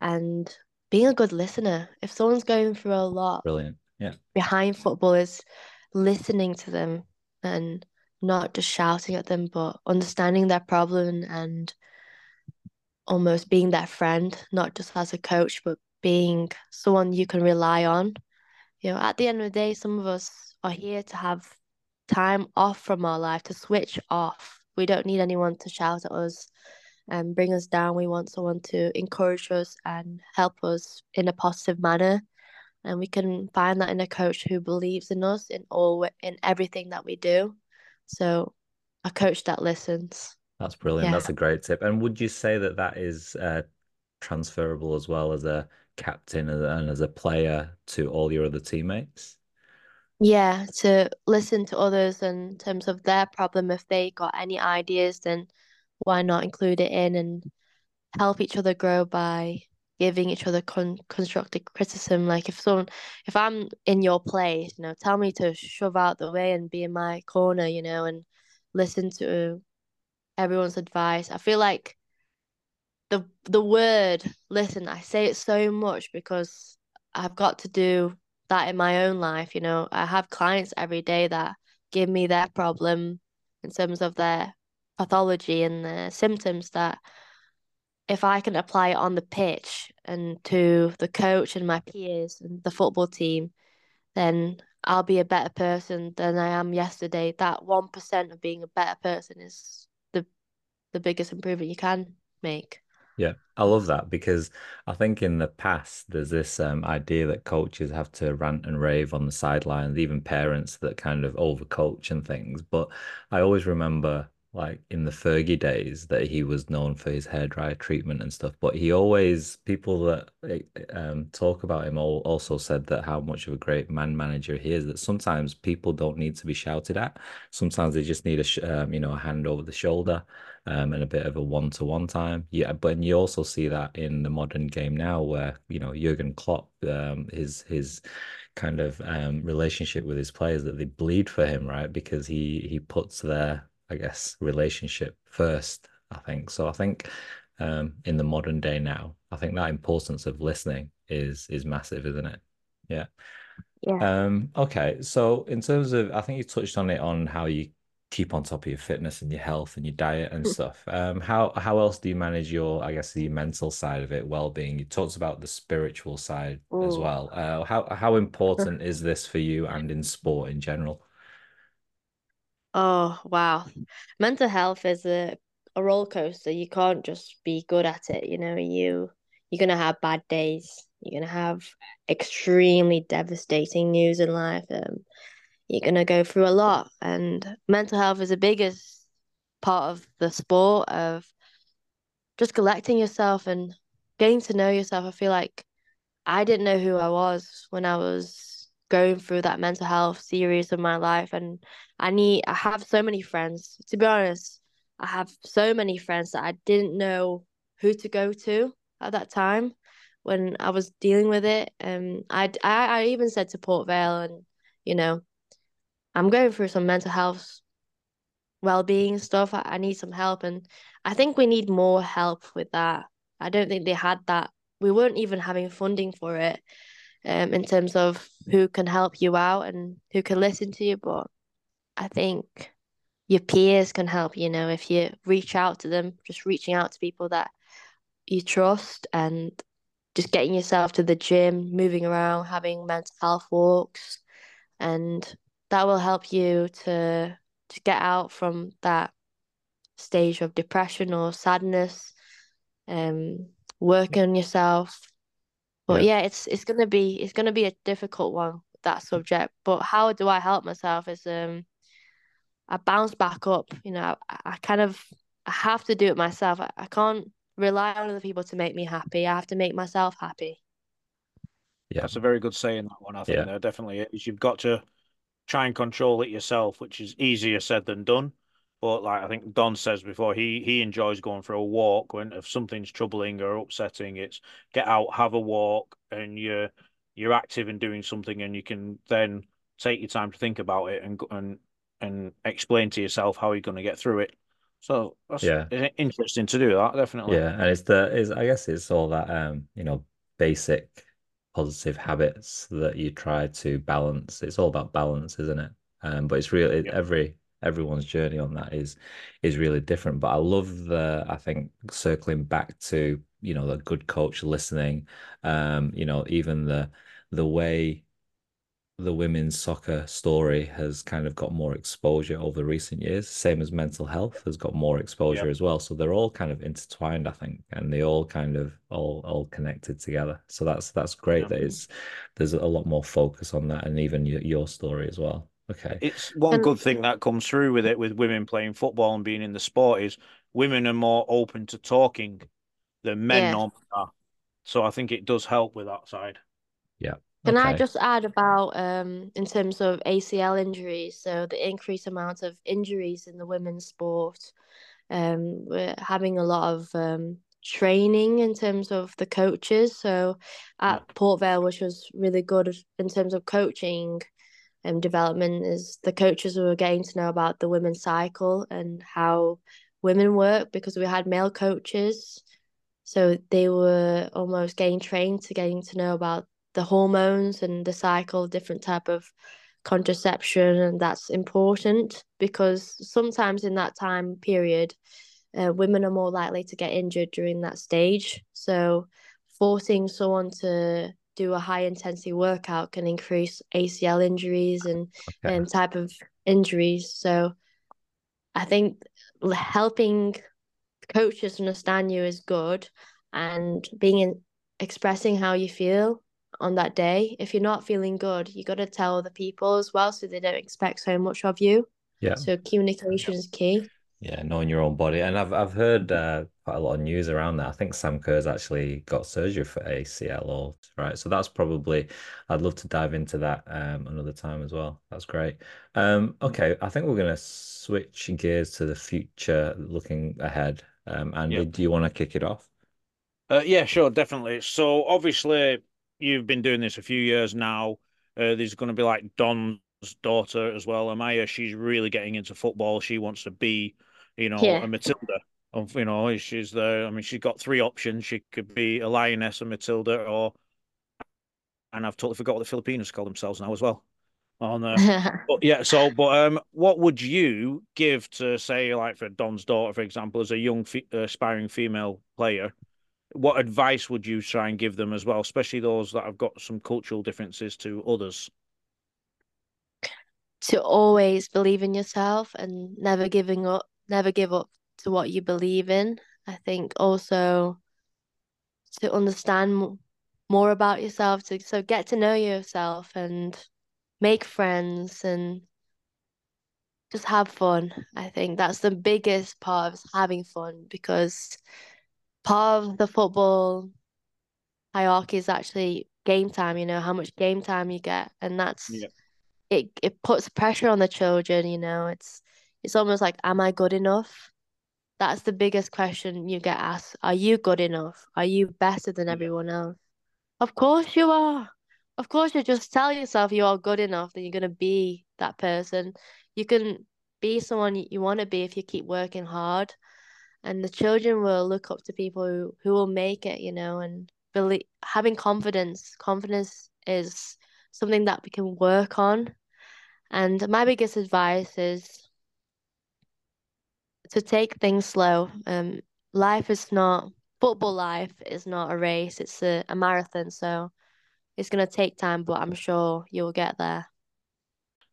and being a good listener. If someone's going through a lot Brilliant. Yeah. behind football, is listening to them and not just shouting at them, but understanding their problem and almost being their friend, not just as a coach, but being someone you can rely on. You know, at the end of the day, some of us are here to have time off from our life, to switch off. We don't need anyone to shout at us and bring us down. We want someone to encourage us and help us in a positive manner. And we can find that in a coach who believes in us in all in everything that we do. So, a coach that listens. That's brilliant. Yeah. That's a great tip. And would you say that that is uh, transferable as well as a captain and and as a player to all your other teammates? Yeah, to listen to others in terms of their problem. If they got any ideas, then why not include it in and help each other grow by giving each other con constructive criticism. Like if someone, if I'm in your place, you know, tell me to shove out the way and be in my corner, you know, and listen to everyone's advice. I feel like the the word listen, I say it so much because I've got to do that in my own life. You know, I have clients every day that give me their problem in terms of their pathology and the symptoms that if I can apply it on the pitch and to the coach and my peers and the football team, then I'll be a better person than I am yesterday. That 1% of being a better person is the the biggest improvement you can make. Yeah, I love that because I think in the past there's this um, idea that coaches have to rant and rave on the sidelines, even parents that kind of overcoach and things. But I always remember like in the Fergie days that he was known for his hair dryer treatment and stuff. But he always people that um, talk about him all also said that how much of a great man manager he is. That sometimes people don't need to be shouted at. Sometimes they just need a um, you know a hand over the shoulder um, and a bit of a one to one time. Yeah, but you also see that in the modern game now, where you know Jurgen Klopp, um, his his kind of um, relationship with his players that they bleed for him, right? Because he he puts their I guess, relationship first. I think so. I think um, in the modern day now, I think that importance of listening is is massive, isn't it? Yeah. Yeah. Um, okay. So in terms of, I think you touched on it on how you keep on top of your fitness and your health and your diet and stuff. Um, how how else do you manage your, I guess, the mental side of it, well-being? You talked about the spiritual side as well. Uh, how how important is this for you and in sport in general? Oh, wow. Mental health is a, a roller coaster. You can't just be good at it. You know, you you're gonna have bad days. You're gonna have extremely devastating news in life. Um, you're gonna go through a lot, and mental health is the biggest part of the sport of just collecting yourself and getting to know yourself. I feel like I didn't know who I was when I was going through that mental health series of my life and I need I have so many friends. To be honest, I have so many friends that I didn't know who to go to at that time when I was dealing with it. Um I I, I even said to Port Vale and you know, I'm going through some mental health well-being stuff. I, I need some help and I think we need more help with that. I don't think they had that. We weren't even having funding for it um, in terms of who can help you out and who can listen to you. But I think your peers can help, you know, if you reach out to them, just reaching out to people that you trust and just getting yourself to the gym, moving around, having mental health walks, and that will help you to to get out from that stage of depression or sadness. Um, working on yourself, but Yeah. yeah, it's it's gonna be it's gonna be a difficult one, that subject. But how do I help myself is um I bounce back up, you know, I, I kind of I have to do it myself. I, I can't rely on other people to make me happy. I have to make myself happy. Yeah. That's a very good saying, that one, I think Yeah. there definitely is. You've got to try and control it yourself, which is easier said than done. But like I think Don says before, he he enjoys going for a walk when if something's troubling or upsetting, it's get out, have a walk, and you're you're active and doing something, and you can then take your time to think about it and and and explain to yourself how you're going to get through it. So that's Yeah. interesting to do that, definitely. Yeah, and it's the is I guess it's all that um, you know, basic positive habits that you try to balance. It's all about balance, isn't it? Um, but it's really Yeah. every everyone's journey on that is is really different. But I love the I think circling back to, you know, the good coach listening, um, you know, even the the way the women's soccer story has kind of got more exposure over recent years, same as mental health has got more exposure as well. So they're all kind of intertwined, I think, and they all kind of all all connected together. So that's that's great Yeah. that it's there's a lot more focus on that and even your, your story as well. Okay. It's one And good thing that comes through with it with women playing football and being in the sport is women are more open to talking than men yeah, normally are. So I think it does help with that side. Yeah. can I just add about um in terms of ACL injuries, so the increased amount of injuries in the women's sport. Um, we're having a lot of um training in terms of the coaches. So Yeah. at Port Vale, which was really good in terms of coaching um development, is the coaches were getting to know about the women's cycle and how women work because we had male coaches. So they were almost getting trained to getting to know about the hormones and the cycle, different type of contraception, and that's important because sometimes in that time period, uh, women are more likely to get injured during that stage. So, forcing someone to do a high intensity workout can increase ACL injuries and okay. and type of injuries. So, I think helping coaches understand you is good, and being in, expressing how you feel on that day. If you're not feeling good, you got to tell other people as well, so they don't expect so much of you. Yeah. So communication is key. Yeah, knowing your own body, and I've I've heard uh, quite a lot of news around that. I think Sam Kerr's actually got surgery for ACL, right. So that's probably I'd love to dive into that um, another time as well. That's great. Um, okay, I think we're gonna switch gears to the future, looking ahead. Um, and yep. do you want to kick it off? Uh, yeah, sure, definitely. So obviously, you've been doing this a few years now. Uh, there's going to be like Don's daughter as well, Amaya. She's really getting into football. She wants to be, you know, yeah. a Matilda. You know, she's the. I mean, she's got three options. She could be a lioness, a Matilda, or, and I've totally forgot what the Filipinos call themselves now as well. On uh, but yeah, so but um, what would you give to say like for Don's daughter, for example, as a young fe- aspiring female player? what advice would you try and give them as well, especially those that have got some cultural differences to others? To always believe in yourself and never giving up, never give up to what you believe in. I think also to understand more about yourself, to so get to know yourself and make friends and just have fun. I think that's the biggest part of having fun because part of the football hierarchy is actually game time, you know, how much game time you get. And that's yeah. it it puts pressure on the children, you know. It's it's almost like, am I good enough? That's the biggest question you get asked. Are you good enough? Are you better than everyone else? Of course you are. Of course you just tell yourself you are good enough, that you're gonna be that person. You can be someone you want to be if you keep working hard and the children will look up to people who, who will make it you know and believe having confidence confidence is something that we can work on and my biggest advice is to take things slow um life is not football life is not a race it's a, a marathon so it's going to take time but i'm sure you'll get there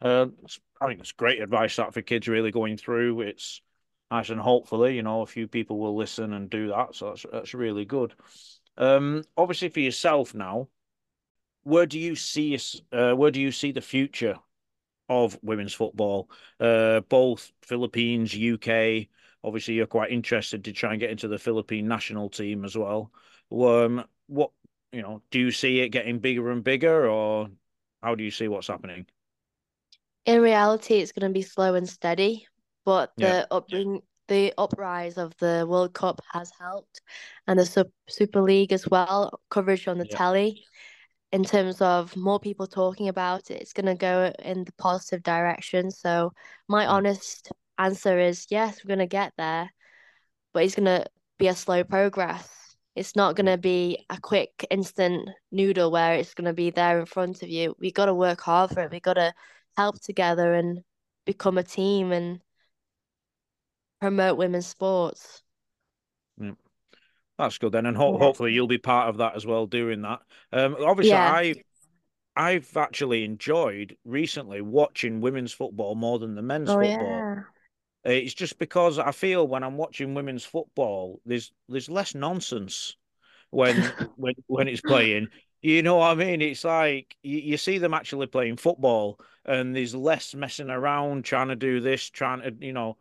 uh, I think it's great advice that for kids really going through. It's nice and hopefully, you know, a few people will listen and do that. So that's that's really good. Um, obviously, for yourself now, where do you see uh, where do you see the future of women's football? Uh, both Philippines, UK. Obviously, you're quite interested to try and get into the Philippine national team as well. Um, what you know, do you see it getting bigger and bigger, or how do you see what's happening? In reality, it's going to be slow and steady but the yeah. upbring the uprise of the World Cup has helped, and the Super League as well, coverage on the yeah. telly, in terms of more people talking about it, it's going to go in the positive direction. So my mm. honest answer is yes, we're going to get there, but it's going to be a slow progress. It's not going to be a quick instant noodle where it's going to be there in front of you. We got to work hard for it. We got to help together and become a team and promote women's sports. Yeah. That's good then, and ho- yeah. hopefully you'll be part of that as well, doing that. Um, obviously, yeah. I I've actually enjoyed recently watching women's football more than the men's oh, football. Uh, it's just because I feel when I'm watching women's football, there's there's less nonsense when when when it's playing. You know what I mean? It's like you, you see them actually playing football, and there's less messing around, trying to do this, trying to you know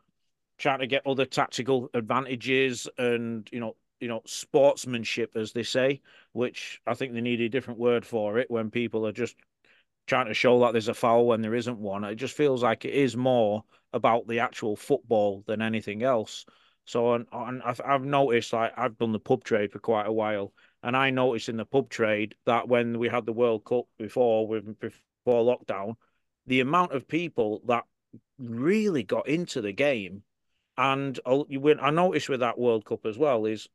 trying to get other tactical advantages and you know you know sportsmanship as they say which i think they need a different word for it when people are just trying to show that there's a foul when there isn't one. It just feels like it is more about the actual football than anything else. So and, and I've, I've noticed like i've done the pub trade for quite a while and i noticed in the pub trade that when we had the world cup before with before lockdown the amount of people that really got into the game and oh, I noticed with that World Cup as well is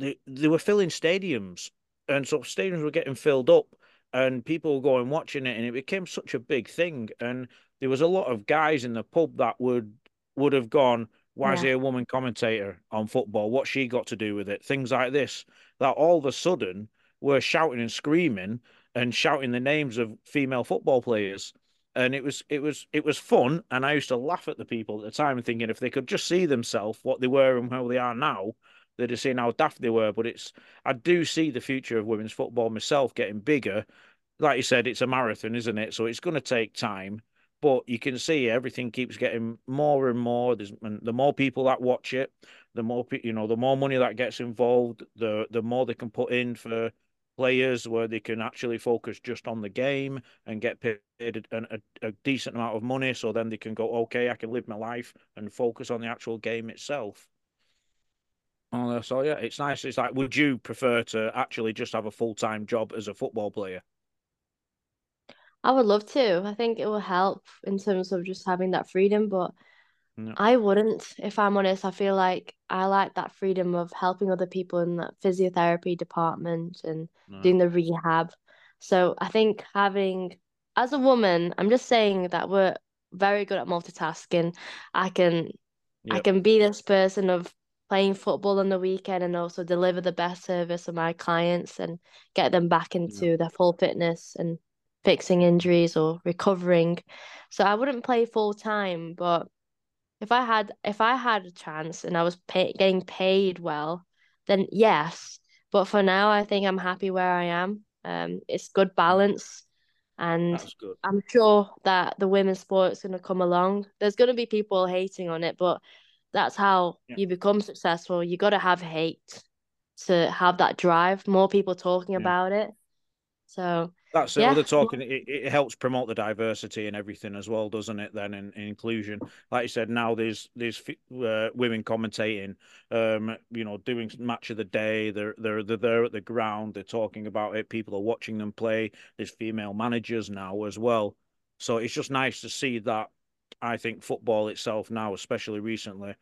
they they were filling stadiums, and so stadiums were getting filled up, and people were going watching it, and it became such a big thing. And there was a lot of guys in the pub that would would have gone, "Why is Yeah. there a woman commentator on football? What she got to do with it?" Things like this. That all of a sudden were shouting and screaming and shouting the names of female football players. And it was it was it was fun, and I used to laugh at the people at the time, thinking if they could just see themselves what they were and how they are now, they'd have seen how daft they were. But it's I do see the future of women's football myself getting bigger. Like you said, it's a marathon, isn't it? So it's going to take time, but you can see everything keeps getting more and more. There's and the more people that watch it, the more you know, the more money that gets involved, the the more they can put in for players where they can actually focus just on the game and get paid a, a decent amount of money. So then they can go, okay, I can live my life and focus on the actual game itself. Oh, so yeah, it's nice. It's like, would you prefer to actually just have a full time job as a football player? I would love to. I think it will help in terms of just having that freedom, but No. I wouldn't, if I'm honest. I feel like I like that freedom of helping other people in that physiotherapy department and No. doing the rehab. So I think having, as a woman, I'm just saying that we're very good at multitasking. I can I can be this person of playing football on the weekend and also deliver the best service to my clients and get them back into their full fitness and fixing injuries or recovering. So I wouldn't play full time, but if I had if I had a chance and I was pay, getting paid well, then yes. But for now, I think I'm happy where I am. Um, it's good balance, and good. I'm sure that the women's sport's going to come along. There's going to be people hating on it, but that's how Yeah. you become successful. You got to have hate to have that drive. More people talking Yeah. about it. So That's. Yeah. Other talking, it, it helps promote the diversity and everything as well, doesn't it? Then in, in inclusion, like you said, now there's there's uh, women commentating, um, you know, doing match of the day. They're they're they're there at the ground. They're talking about it. People are watching them play. There's female managers now as well. So it's just nice to see that. I think football itself now, especially recently,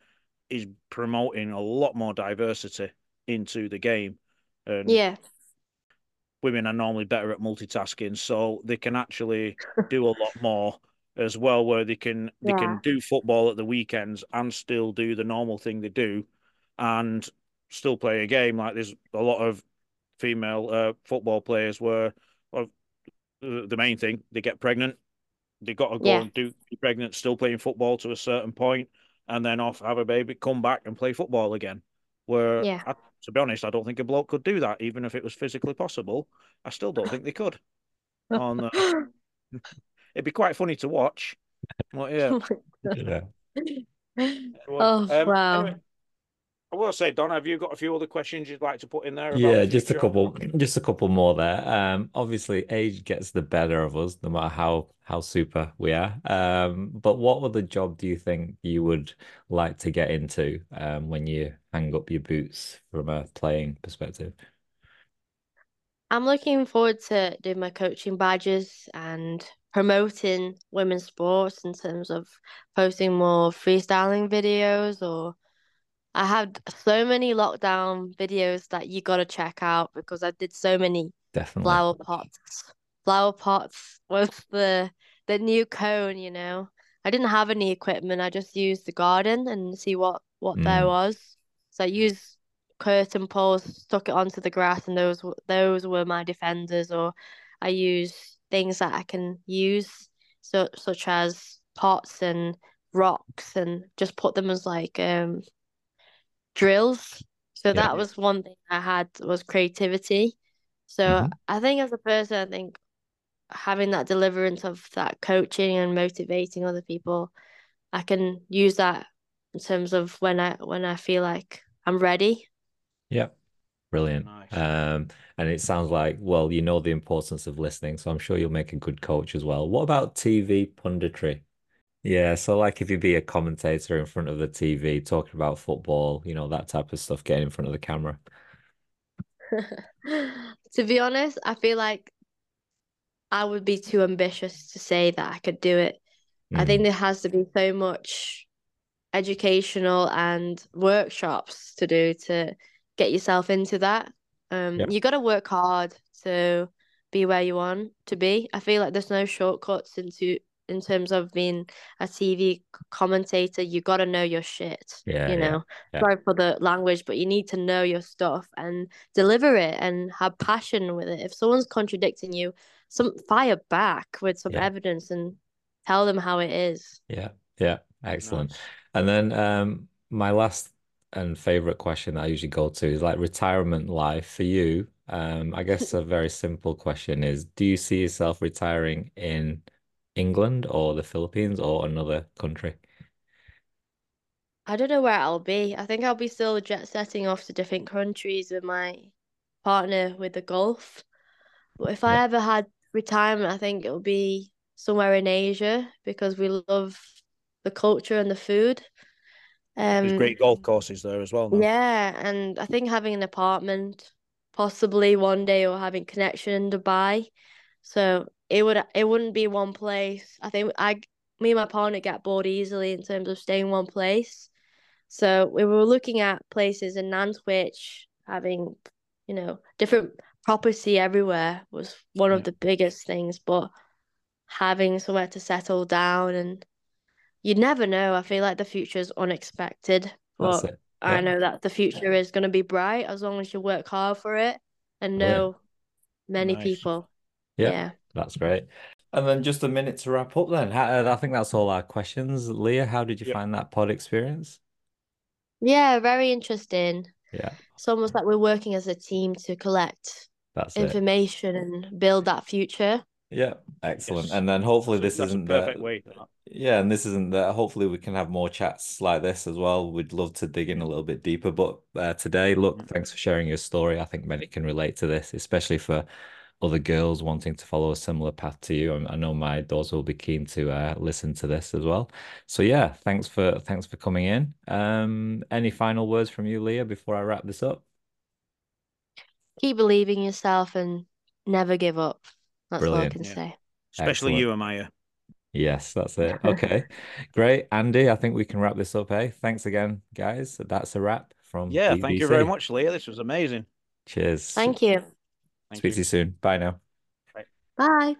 is promoting a lot more diversity into the game. And yeah, women are normally better at multitasking, so they can actually do a lot more as well, where they can they Yeah. can do football at the weekends and still do the normal thing they do, and still play a game. Like there's a lot of female uh, football players where the the main thing they get pregnant, they got to go Yeah. and do be pregnant, still playing football to a certain point, and then off have a baby, come back and play football again. Where Yeah. I, to be honest, I don't think a bloke could do that, even if it was physically possible. I still don't think they could. On uh, it'd be quite funny to watch. Well, yeah. Yeah. Oh, Um, wow. anyway, I will say, Don, have you got a few other questions you'd like to put in there? About Yeah, the just a couple, just a couple more there. Um, obviously, age gets the better of us, no matter how how super we are. Um, but what other job do you think you would like to get into um, when you hang up your boots from a playing perspective? I'm looking forward to doing my coaching badges and promoting women's sports in terms of posting more freestyling videos or I had so many lockdown videos that you gotta check out because I did so many Definitely. flower pots. Flower pots was the the new cone, you know. I didn't have any equipment. I just used the garden and see what what there Mm. was. So I used curtain poles, stuck it onto the grass, and those those were my defenders. Or I use things that I can use, so such as pots and rocks, and just put them as like um drills. So Yeah. that was one thing I had was creativity. So Mhm. I think as a person, I think having that deliverance of that coaching and motivating other people, I can use that in terms of when I when I feel like I'm ready. Yeah. Brilliant. Nice. Um, and it sounds like, well, you know the importance of listening, so I'm sure you'll make a good coach as well. What about TV punditry? Yeah, so like if you be a commentator in front of the TV talking about football, you know, that type of stuff, getting in front of the camera. To be honest, I feel like I would be too ambitious to say that I could do it. I Mm, think there has to be so much educational and workshops to do to get yourself into that. Um, Yep. you got to work hard to be where you want to be. I feel like there's no shortcuts into in terms of being a TV commentator. You got to know your shit. Yeah, you yeah, know. yeah. Sorry for the language, but you need to know your stuff and deliver it and have passion with it. If someone's contradicting you, some fire back with some Yeah. evidence and tell them how it is. Yeah, yeah, excellent. Nice. And then um my last and favorite question that I usually go to is like retirement life for you. Um, I guess a very simple question is, do you see yourself retiring in England or the Philippines or another country? I don't know where I'll be. I think I'll be still jet setting off to different countries with my partner with the golf. But if I ever had retirement, I think it'll be somewhere in Asia because we love the culture and the food. There's Um, great golf courses there as well. Now. yeah, and I think having an apartment, possibly one day, or having connection in Dubai. So it would it wouldn't be one place. I think I me and my partner get bored easily in terms of staying one place. So we were looking at places in Nantwich, having, you know, different property everywhere was one Yeah. of the biggest things, but having somewhere to settle down and you never know. I feel like the future is unexpected, but it. I know that the future is going to be bright as long as you work hard for it and know many Nice. people. Yeah. Yeah. That's great. And then just a minute to wrap up then. How, I think that's all our questions. Lia, how did you Yep. find that pod experience? Yeah, very interesting. Yeah, It's almost like we're working as a team to collect that's it. information and build that future. Yeah, excellent. Yes. And then hopefully So this that's isn't perfect the way. yeah, and this isn't the hopefully we can have more chats like this as well. We'd love to dig in a little bit deeper. But uh, today, look, Mhm. thanks for sharing your story. I think many can relate to this, especially for other girls wanting to follow a similar path to you. I, I know my daughters will be keen to uh, listen to this as well. So yeah, thanks for thanks for coming in. Um, any final words from you, Lia, before I wrap this up? Keep believing in yourself and never give up. That's all I can Yeah. say. Especially Excellent. you, Amaya. Yes, that's it. Okay, great. Andy, I think we can wrap this up, Hey, Thanks again, guys. That's a wrap from Yeah, thank you very much, Lia. This was amazing. Cheers. Thank you. Thank Speak to you. you soon. Bye now. Bye.